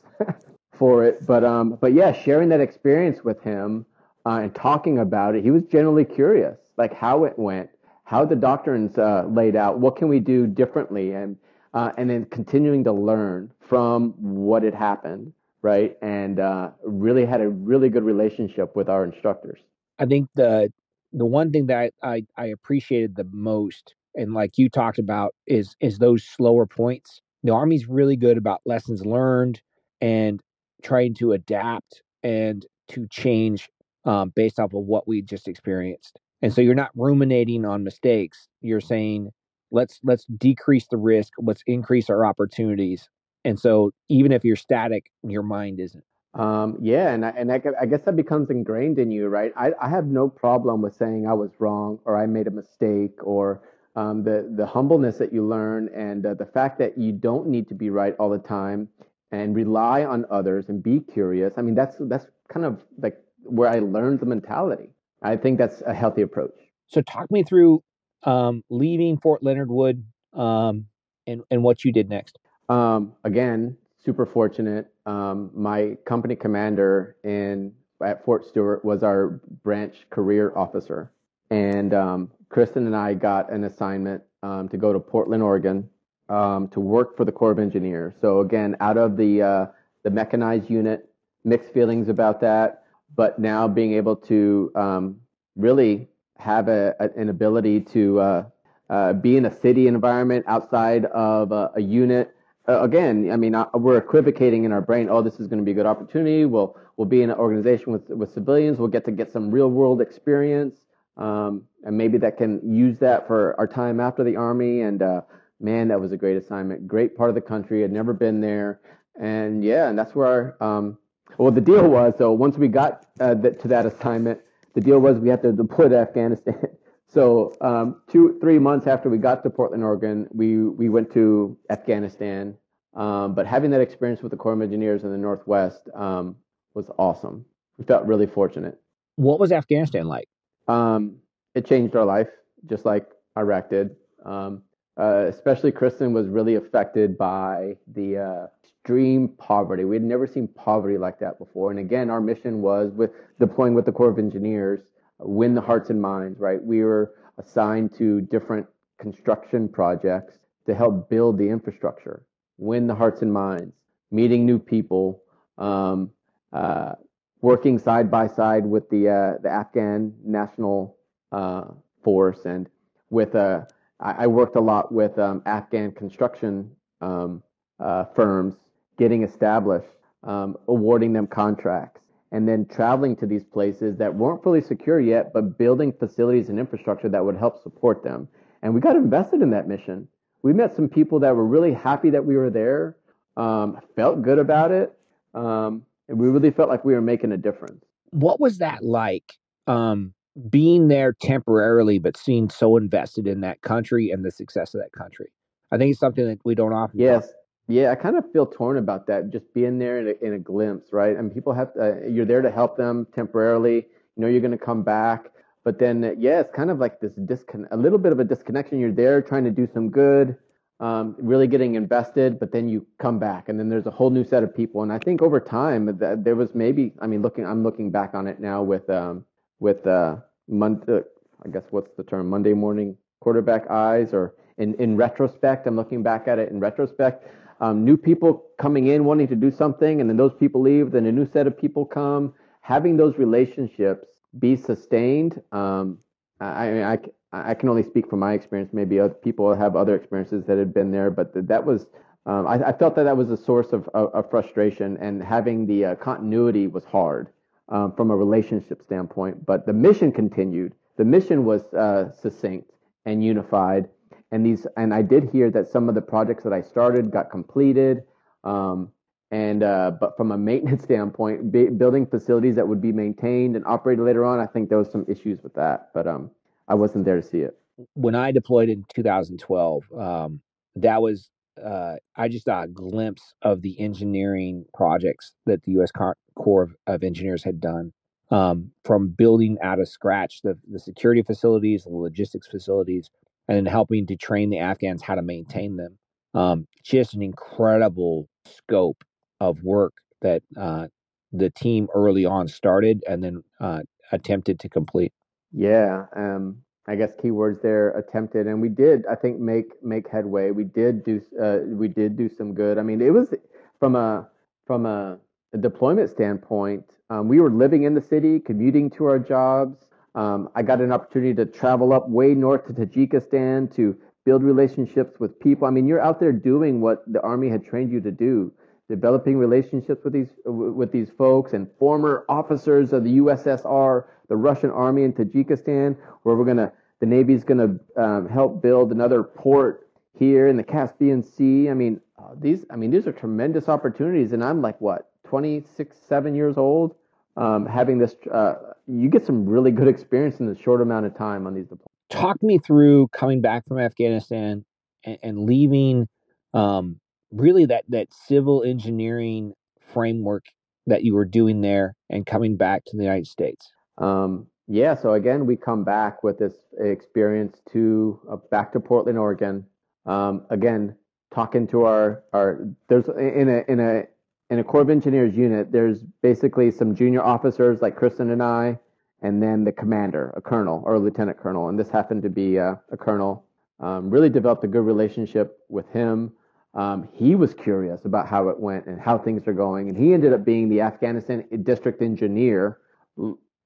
Speaker 3: for it. But um, but yeah, sharing that experience with him uh, and talking about it, he was generally curious, like how it went, how the doctrines uh, laid out, what can we do differently, and uh, and then continuing to learn from what had happened, right? And uh, really had a really good relationship with our instructors.
Speaker 2: I think the the one thing that I, I, I appreciated the most, and like you talked about, is is those slower points. The Army's really good about lessons learned and trying to adapt and to change um, based off of what we just experienced. And so you're not ruminating on mistakes. You're saying, let's let's decrease the risk. Let's increase our opportunities. And so even if you're static, your mind isn't.
Speaker 3: Um, yeah, and I, and I, I, guess that becomes ingrained in you, right? I, I have no problem with saying I was wrong or I made a mistake or um, the the humbleness that you learn and uh, the fact that you don't need to be right all the time and rely on others and be curious. I mean, that's that's kind of like where I learned the mentality. I think that's a healthy approach.
Speaker 2: So, talk me through um, leaving Fort Leonard Wood um, and and what you did next.
Speaker 3: Um, again, super fortunate. Um, my company commander in at Fort Stewart was our branch career officer, and um, Kristen and I got an assignment um, to go to Portland, Oregon, um, to work for the Corps of Engineers. So again, out of the uh, the mechanized unit, mixed feelings about that, but now being able to um, really have a, a, an ability to uh, uh, be in a city environment outside of a, a unit. Uh, again, I mean, uh, we're equivocating in our brain. Oh, this is going to be a good opportunity. We'll we'll be in an organization with with civilians. We'll get to get some real world experience, um, and maybe that can use that for our time after the army. And uh, man, that was a great assignment. Great part of the country. I'd never been there, and yeah, and that's where our um, well, the deal was so once we got uh, to that assignment, the deal was we had to deploy to Afghanistan. So um, two, three months after we got to Portland, Oregon, we we went to Afghanistan. Um, but having that experience with the Corps of Engineers in the Northwest um, was awesome. We felt really fortunate.
Speaker 2: What was Afghanistan like?
Speaker 3: Um, it changed our life, just like Iraq did. Um, uh, especially Kristen was really affected by the uh, extreme poverty. We had never seen poverty like that before. And again, our mission was with deploying with the Corps of Engineers win the hearts and minds, right? We were assigned to different construction projects to help build the infrastructure, win the hearts and minds, meeting new people, um, uh, working side by side with the uh, the Afghan National uh, Force, and with uh, I, I worked a lot with um, Afghan construction um, uh, firms, getting established, um, awarding them contracts and then traveling to these places that weren't fully secure yet, but building facilities and infrastructure that would help support them. And we got invested in that mission. We met some people that were really happy that we were there, um, felt good about it, um, and we really felt like we were making a difference.
Speaker 2: What was that like? Um, being there temporarily, but seeing so invested in that country and the success of that country. I think it's something that we don't often.
Speaker 3: Yes, talk yeah, I kind of feel torn about that. Just being there in a, in a glimpse, right? And people have to, uh, you're there to help them temporarily. You know you're going to come back, but then uh, yeah, it's kind of like this disconnect, a little bit of a disconnection. You're there trying to do some good, um, really getting invested, but then you come back, and then there's a whole new set of people. And I think over time, that there was maybe, I mean, looking, I'm looking back on it now with um, with uh, uh, I guess what's the term, Monday morning quarterback eyes, or in in retrospect, I'm looking back at it in retrospect um, new people coming in wanting to do something, and then those people leave, then a new set of people come. Having those relationships be sustained, um, I, I, I can only speak from my experience. Maybe other people have other experiences that had been there, but that was um, I, I, felt that that was a source of, of, of frustration, and having the uh, continuity was hard um, from a relationship standpoint. But the mission continued. The mission was uh, succinct and unified, and these and I did hear that some of the projects that I started got completed. Um, and uh, but from a maintenance standpoint, building facilities that would be maintained and operated later on, I think there was some issues with that. But um, I wasn't there to see it.
Speaker 2: When I deployed in 2012, um, that was uh, I just got a glimpse of the engineering projects that the U.S. Corps of, of Engineers had done, um, from building out of scratch the, the security facilities, the logistics facilities, and then helping to train the Afghans how to maintain them. Um, just an incredible scope of work that uh, the team early on started and then uh, attempted to complete.
Speaker 3: Yeah, um, I guess keywords there attempted, and we did. I think make make headway. We did do uh, we did do some good. I mean, it was from a from a, a deployment standpoint. Um, we were living in the city, commuting to our jobs. Um, I got an opportunity to travel up way north to Tajikistan to build relationships with people. I mean, you're out there doing what the army had trained you to do, developing relationships with these with these folks and former officers of the USSR, the Russian army in Tajikistan, where we're gonna the Navy's gonna um, help build another port here in the Caspian Sea. I mean, uh, these I mean these are tremendous opportunities, and I'm like what 26, seven years old um, having this, uh, you get some really good experience in a short amount of time on these deployments.
Speaker 2: Talk me through coming back from Afghanistan and, and leaving um, really that that civil engineering framework that you were doing there and coming back to the United States.
Speaker 3: Um, yeah, so again, we come back with this experience to uh, back to Portland, Oregon. Um, again, talking to our our there's in a in a in a Corps of Engineers unit, there's basically some junior officers like Kristen and I, and then the commander, a colonel or a lieutenant colonel. And this happened to be a, a colonel. Um, really developed a good relationship with him. Um, he was curious about how it went and how things are going, and he ended up being the Afghanistan district engineer.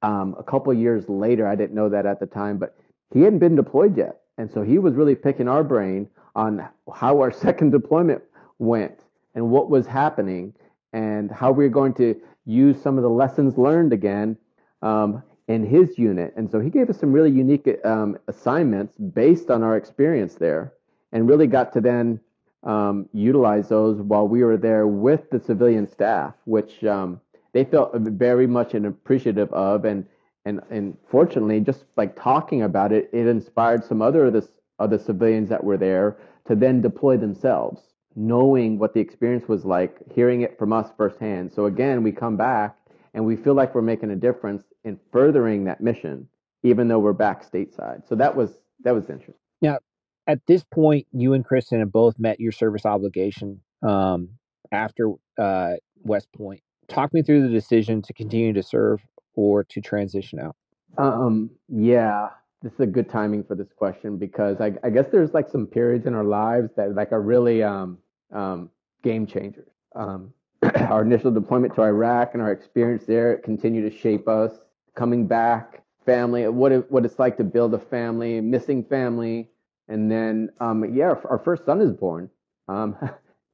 Speaker 3: Um, a couple years later, I didn't know that at the time, but he hadn't been deployed yet, and so he was really picking our brain on how our second deployment went and what was happening and how we are going to use some of the lessons learned again um, in his unit. And so he gave us some really unique um, assignments based on our experience there and really got to then um, utilize those while we were there with the civilian staff, which um, they felt very much and appreciative of. And, and, and fortunately, just like talking about it, it inspired some other of the, of the civilians that were there to then deploy themselves knowing what the experience was like, hearing it from us firsthand. So again, we come back and we feel like we're making a difference in furthering that mission, even though we're back stateside. So that was that was interesting.
Speaker 2: Now, at this point, you and Kristen have both met your service obligation um, after uh, West Point. Talk me through the decision to continue to serve or to transition out.
Speaker 3: Um, yeah, this is a good timing for this question because I, I guess there's like some periods in our lives that like are really um, um, game changers. Um, our initial deployment to Iraq and our experience there continue to shape us. Coming back, family, what it, what it's like to build a family, missing family, and then um, yeah, our, first son is born um,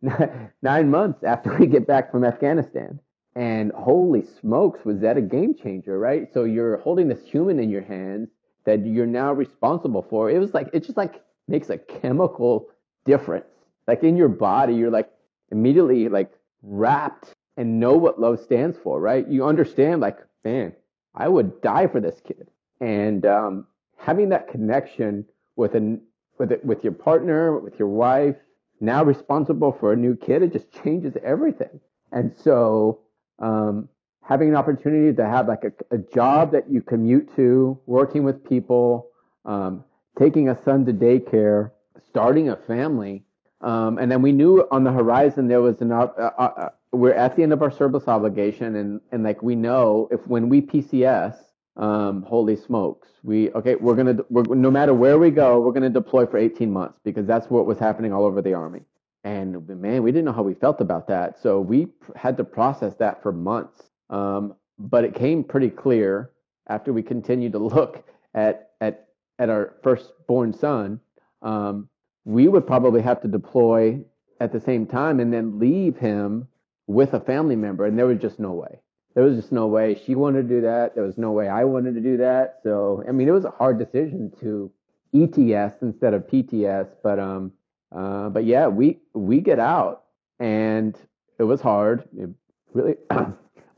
Speaker 3: nine months after we get back from Afghanistan. And holy smokes, was that a game changer, right? So you're holding this human in your hands that you're now responsible for. It was like it just like makes a chemical difference like in your body, you're like immediately like wrapped and know what love stands for, right? You understand, like, man, I would die for this kid. And um, having that connection with an with it, with your partner, with your wife, now responsible for a new kid, it just changes everything. And so, um, having an opportunity to have like a, a, job that you commute to, working with people, um, taking a son to daycare, starting a family, um, and then we knew on the horizon there was an, uh, uh, uh, we're at the end of our service obligation and, and like we know if when we PCS, um, holy smokes, we, okay, we're going to, we're, no matter where we go, we're going to deploy for 18 months because that's what was happening all over the army. And man, we didn't know how we felt about that. So we had to process that for months. Um, but it came pretty clear after we continued to look at, at, at our firstborn son, um, we would probably have to deploy at the same time and then leave him with a family member. And there was just no way. There was just no way she wanted to do that. There was no way I wanted to do that. So, I mean, it was a hard decision to ETS instead of PTS. But, um, uh, but yeah, we, we get out and it was hard. It really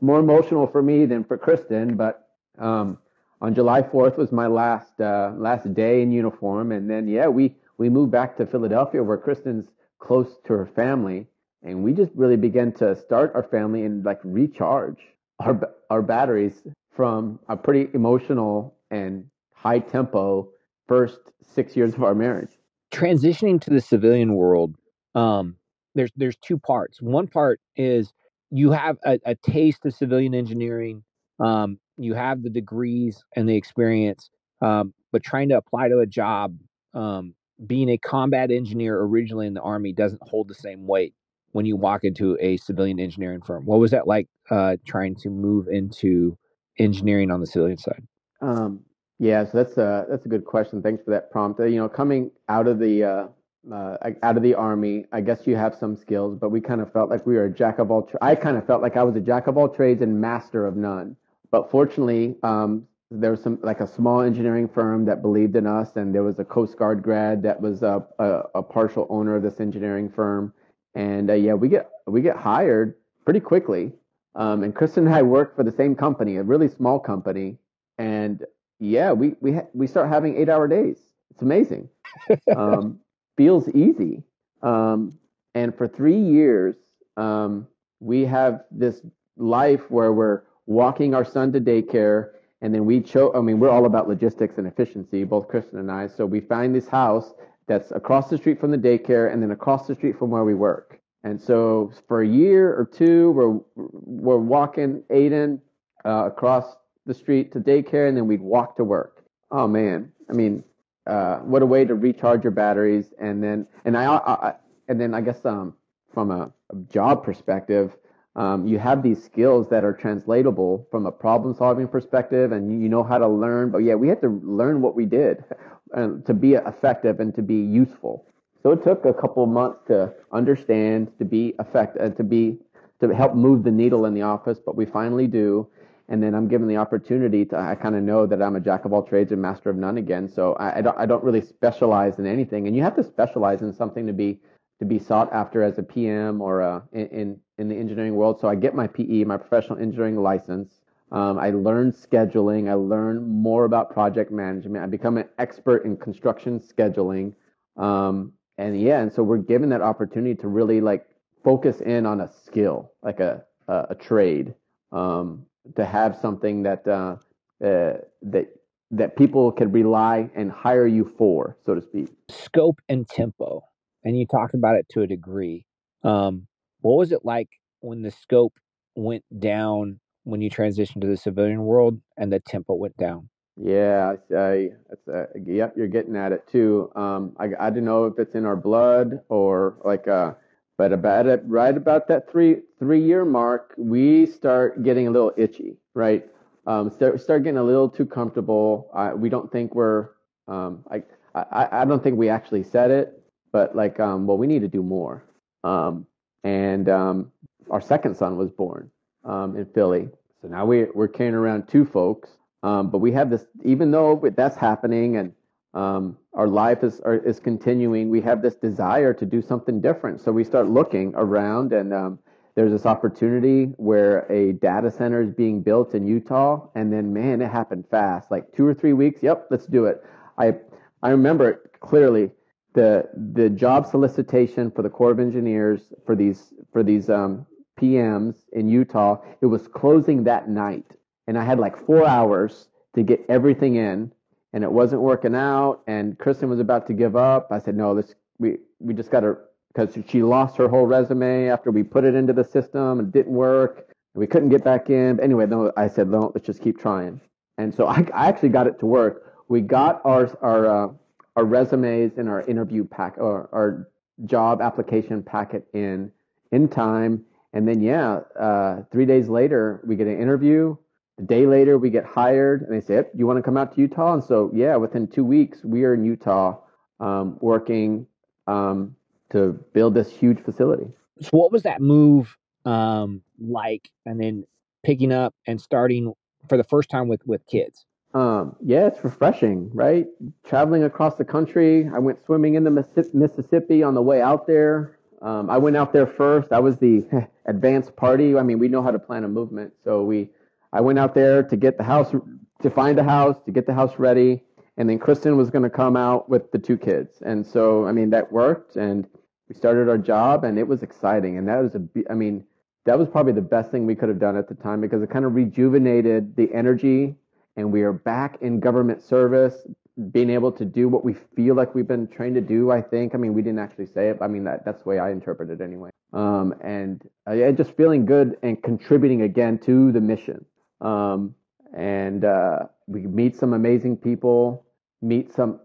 Speaker 3: more emotional for me than for Kristen. But, um, on July 4th was my last, uh, last day in uniform. And then, yeah, we, we moved back to Philadelphia where Kristen's close to her family. And we just really began to start our family and like recharge our, our batteries from a pretty emotional and high tempo first six years of our marriage.
Speaker 2: Transitioning to the civilian world, um, there's there's two parts. One part is you have a, a taste of civilian engineering. Um, you have the degrees and the experience, um, but trying to apply to a job um, being a combat engineer originally in the army doesn't hold the same weight when you walk into a civilian engineering firm. What was that like uh, trying to move into engineering on the civilian side?
Speaker 3: Um, yeah, so that's a that's a good question. Thanks for that prompt. Uh, you know, coming out of the uh, uh, out of the army, I guess you have some skills, but we kind of felt like we were a jack of all. Tra- I kind of felt like I was a jack of all trades and master of none. But fortunately, um, there was some like a small engineering firm that believed in us, and there was a Coast Guard grad that was a, a, a partial owner of this engineering firm. And uh, yeah, we get we get hired pretty quickly. Um, and Kristen and I work for the same company, a really small company. And yeah, we we ha- we start having eight hour days. It's amazing. um, feels easy. Um, and for three years, um, we have this life where we're walking our son to daycare and then we chose, I mean, we're all about logistics and efficiency, both Kristen and I. So we find this house that's across the street from the daycare and then across the street from where we work. And so for a year or two, we're, we're walking Aiden uh, across the street to daycare and then we'd walk to work. Oh man. I mean, uh, what a way to recharge your batteries. And then, and I, I and then I guess um, from a, a job perspective, um, you have these skills that are translatable from a problem solving perspective, and you know how to learn. But yeah, we had to learn what we did to be effective and to be useful. So it took a couple months to understand, to be effective, to be to help move the needle in the office. But we finally do and then I'm given the opportunity to I kind of know that I'm a jack of all trades and master of none again. So I, I, don't I don't really specialize in anything, and you have to specialize in something to be to be sought after as a PM or a, in in the engineering world. So I get my PE, my professional engineering license. Um, I learn scheduling. I learn more about project management. I become an expert in construction scheduling. Um, and yeah, and so we're given that opportunity to really like focus in on a skill, like a a, a trade. Um, to have something that uh, uh, that that people can rely and hire you for, so to speak.
Speaker 2: Scope and tempo, and you talked about it to a degree. Um, what was it like when the scope went down when you transitioned to the civilian world and the tempo went down?
Speaker 3: Yeah, I, that's uh, yep, you're getting at it too. Um, I, I don't know if it's in our blood or like uh, but about it, right about that three three year mark, we start getting a little itchy, right? Um, start start getting a little too comfortable. Uh, we don't think we're um, I, I I don't think we actually said it, but like um, well, we need to do more. Um, and um, our second son was born um, in Philly, so now we we're carrying around two folks. Um, but we have this, even though that's happening, and um, our life is are, is continuing. We have this desire to do something different, so we start looking around, and um, there's this opportunity where a data center is being built in Utah, and then man, it happened fast, like two or three weeks. Yep, let's do it. I I remember it clearly. The the job solicitation for the Corps of Engineers for these for these um, PMs in Utah, it was closing that night, and I had like four hours to get everything in and it wasn't working out and Kristen was about to give up. I said, no, this we we just got to because she lost her whole resume after we put it into the system and it didn't work. We couldn't get back in. But anyway, no, I said, no, let's just keep trying. And so I, I actually got it to work. We got our our uh, our resumes and our interview pack or our job application packet in in time. And then yeah, uh, three days later we get an interview a day later, we get hired, and they say, "Do you want to come out to Utah?" And so, yeah, within two weeks, we are in Utah um, working um, to build this huge facility.
Speaker 2: So, what was that move um, like? And then picking up and starting for the first time with with kids.
Speaker 3: Um, yeah, it's refreshing, right? Traveling across the country. I went swimming in the Mississippi on the way out there. Um, I went out there first. I was the advanced party. I mean, we know how to plan a movement, so we I went out there to get the house, to find a house, to get the house ready. And then Kristen was going to come out with the two kids. And so, I mean, that worked. And we started our job and it was exciting. And that was a, I mean, that was probably the best thing we could have done at the time because it kind of rejuvenated the energy and we are back in government service being able to do what we feel like we've been trained to do i think i mean we didn't actually say it i mean that, that's the way i interpret it anyway um, and uh, just feeling good and contributing again to the mission um, and uh, we meet some amazing people, meet some,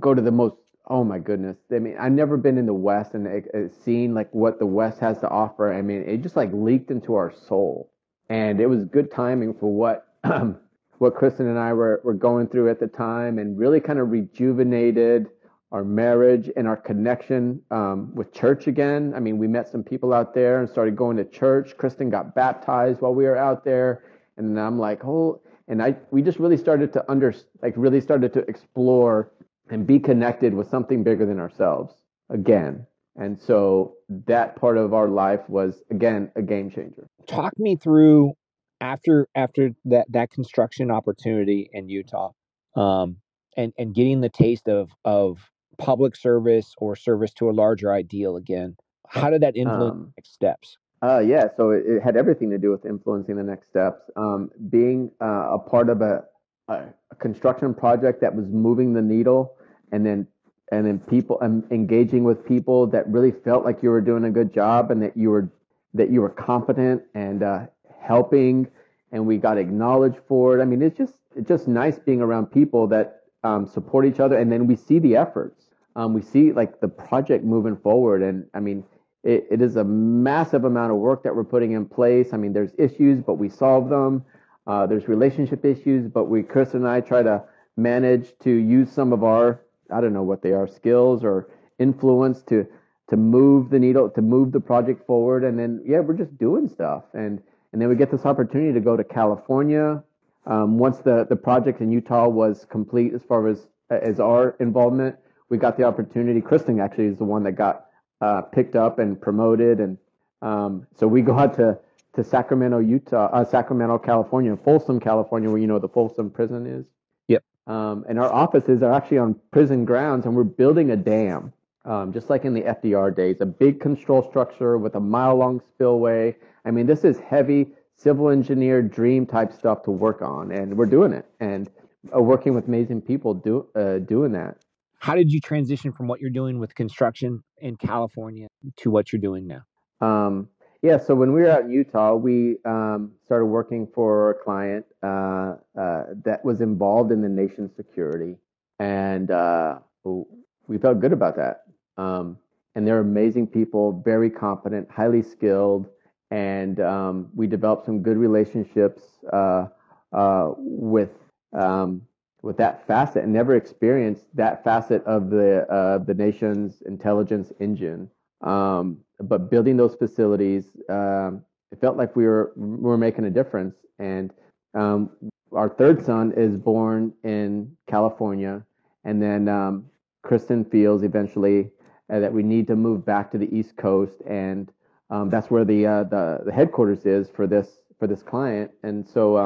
Speaker 3: go to the most, oh my goodness. I mean, I've never been in the West and uh, seen like what the West has to offer. I mean, it just like leaked into our soul. And it was good timing for what, what Kristen and I were, were going through at the time and really kind of rejuvenated our marriage and our connection um, with church again. I mean, we met some people out there and started going to church. Kristen got baptized while we were out there and I'm like, oh, and I we just really started to under like really started to explore and be connected with something bigger than ourselves again. And so that part of our life was again a game changer.
Speaker 2: Talk me through after after that that construction opportunity in Utah, um, and and getting the taste of of public service or service to a larger ideal again. How did that influence um, next steps?
Speaker 3: Uh, yeah, so it, it, had everything to do with influencing the next steps. Um, being uh, a part of a, a, construction project that was moving the needle, and then and then people engaging with people that really felt like you were doing a good job and that you were that you were competent and uh, helping, and we got acknowledged for it. I mean, it's just it's just nice being around people that um, support each other, and then we see the efforts. Um, we see like the project moving forward, and I mean, it, it is a massive amount of work that we're putting in place. I mean, there's issues, but we solve them. Uh, there's relationship issues, but we, Chris and I, try to manage to use some of our, I don't know what they are, skills or influence to to move the needle, to move the project forward. And then, yeah, we're just doing stuff. And and then we get this opportunity to go to California. Um, once the the project in Utah was complete, as far as as our involvement, we got the opportunity. Kristen actually is the one that got uh, picked up and promoted, and um, so we go out to to Sacramento, Utah, uh, Sacramento, California, Folsom, California, where you know the Folsom prison is.
Speaker 2: Yep.
Speaker 3: Um, and our offices are actually on prison grounds, and we're building a dam, um, just like in the FDR days, a big control structure with a mile-long spillway. I mean, this is heavy civil engineer dream type stuff to work on, and we're doing it, and uh, working with amazing people do uh, doing that.
Speaker 2: How did you transition from what you're doing with construction in California to what you're doing now?
Speaker 3: Um, yeah, so when we were out in Utah, we um, started working for a client uh, uh, that was involved in the nation's security, and uh, we felt good about that. Um, and they're amazing people, very competent, highly skilled, and um, we developed some good relationships uh, uh, with um, with that facet, and never experienced that facet of the uh, the nation's intelligence engine. Um, but building those facilities, um, it felt like we were we were making a difference. And um, our third son is born in California, and then um, Kristen feels eventually uh, that we need to move back to the East Coast, and um, that's where the, uh, the the headquarters is for this for this client. And so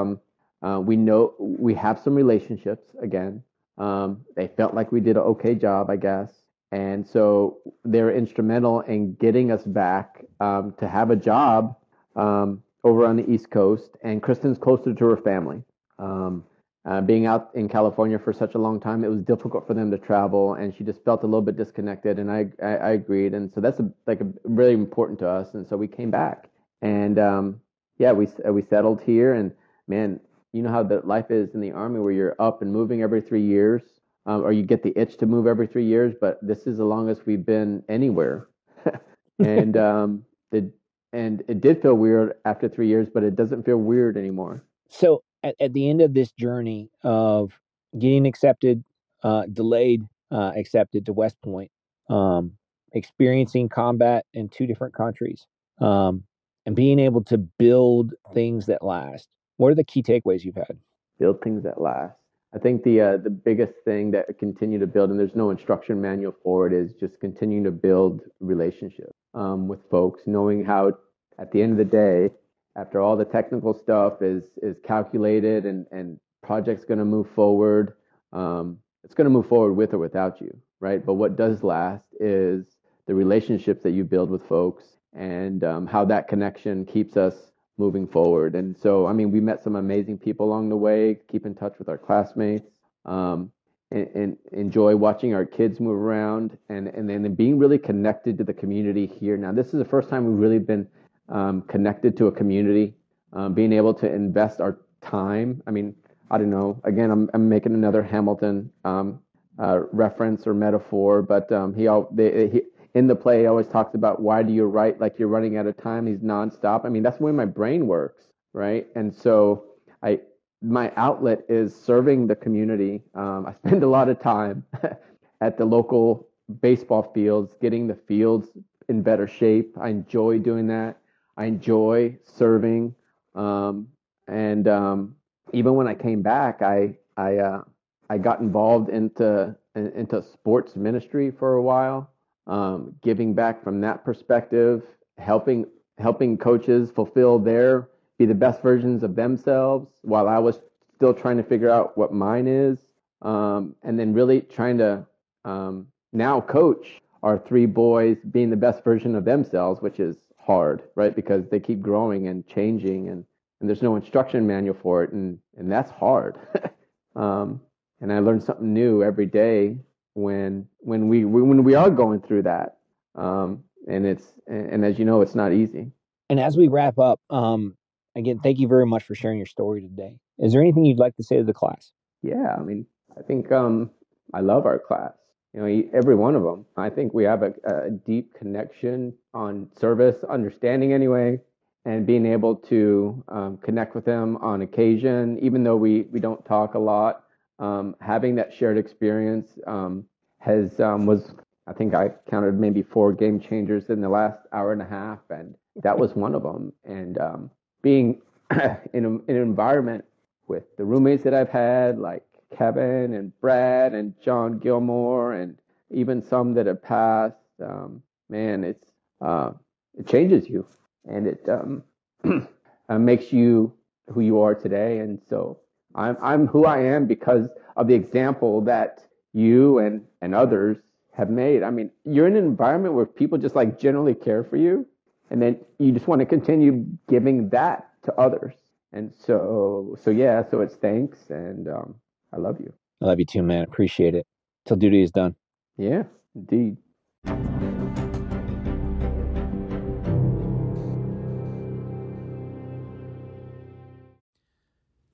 Speaker 3: uh, we know we have some relationships again. Um, they felt like we did an okay job, I guess. And so they're instrumental in getting us back um, to have a job um, over on the East Coast. And Kristen's closer to her family. Um, uh, being out in California for such a long time, it was difficult for them to travel, and she just felt a little bit disconnected. And I, I, I agreed, and so that's a, like a, really important to us. And so we came back, and um, yeah, we we settled here. And man, you know how the life is in the army, where you're up and moving every three years um, or you get the itch to move every three years. But this is the longest we've been anywhere, and um, it and it did feel weird after three years, but it doesn't feel weird anymore.
Speaker 2: So at, at the end of this journey of getting accepted, uh, delayed, uh, accepted to West Point, um, experiencing combat in two different countries, um, and being able to build things that last. What are the key takeaways you've had?
Speaker 3: Build things that last. I think the uh, the biggest thing that continue to build, and there's no instruction manual for it, is just continuing to build relationships um, with folks, knowing how at the end of the day, after all the technical stuff is is calculated and and project's going to move forward, um, it's going to move forward with or without you, right? But what does last is the relationships that you build with folks and um, how that connection keeps us moving forward. And so, I mean, we met some amazing people along the way, keep in touch with our classmates, um, and, and, enjoy watching our kids move around and, and then being really connected to the community here. Now, this is the first time we've really been um, connected to a community, um, being able to invest our time. I mean, I don't know. Again, I'm, I'm making another Hamilton um, uh, reference or metaphor, but um, he, they, he in the play, he always talks about why do you write like you're running out of time. He's nonstop. I mean, that's the way my brain works, right? And so I, my outlet is serving the community. Um, I spend a lot of time at the local baseball fields, getting the fields in better shape. I enjoy doing that. I enjoy serving. Um, and um, even when I came back, I I uh, I got involved into into sports ministry for a while um, giving back from that perspective, helping helping coaches fulfill their be the best versions of themselves while I was still trying to figure out what mine is, um, and then really trying to um, now coach our three boys being the best version of themselves, which is hard, right? Because they keep growing and changing, and and there's no instruction manual for it, and and that's hard. um, and I learn something new every day when when we when we are going through that um, and it's and as you know it's not easy
Speaker 2: and as we wrap up um, again thank you very much for sharing your story today is there anything you'd like to say to the class
Speaker 3: yeah i mean I think um, I love our class. You know, every one of them. I think we have a, a deep connection on service, understanding anyway, and being able to um, connect with them on occasion, even though we we don't talk a lot. Um, having that shared experience um, has um, was I think I counted maybe four game changers in the last hour and a half, and that was one of them. And um, being in, a, in an environment with the roommates that I've had, like Kevin and Brad and John Gilmore, and even some that have passed, um, man, it's uh, it changes you, and it um, uh, makes you who you are today. And so I'm I'm who I am because of the example that you and and others have made. I mean, you're in an environment where people just like generally care for you, and then you just want to continue giving that to others. And so, so yeah, so it's thanks, and um, I love you.
Speaker 2: I love you too, man. Appreciate it. Till duty is done.
Speaker 3: Yeah, indeed.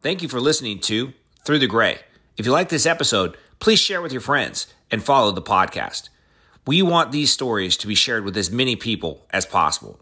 Speaker 4: Thank you for listening to Through the Gray. If you like this episode, please share with your friends and follow the podcast. We want these stories to be shared with as many people as possible.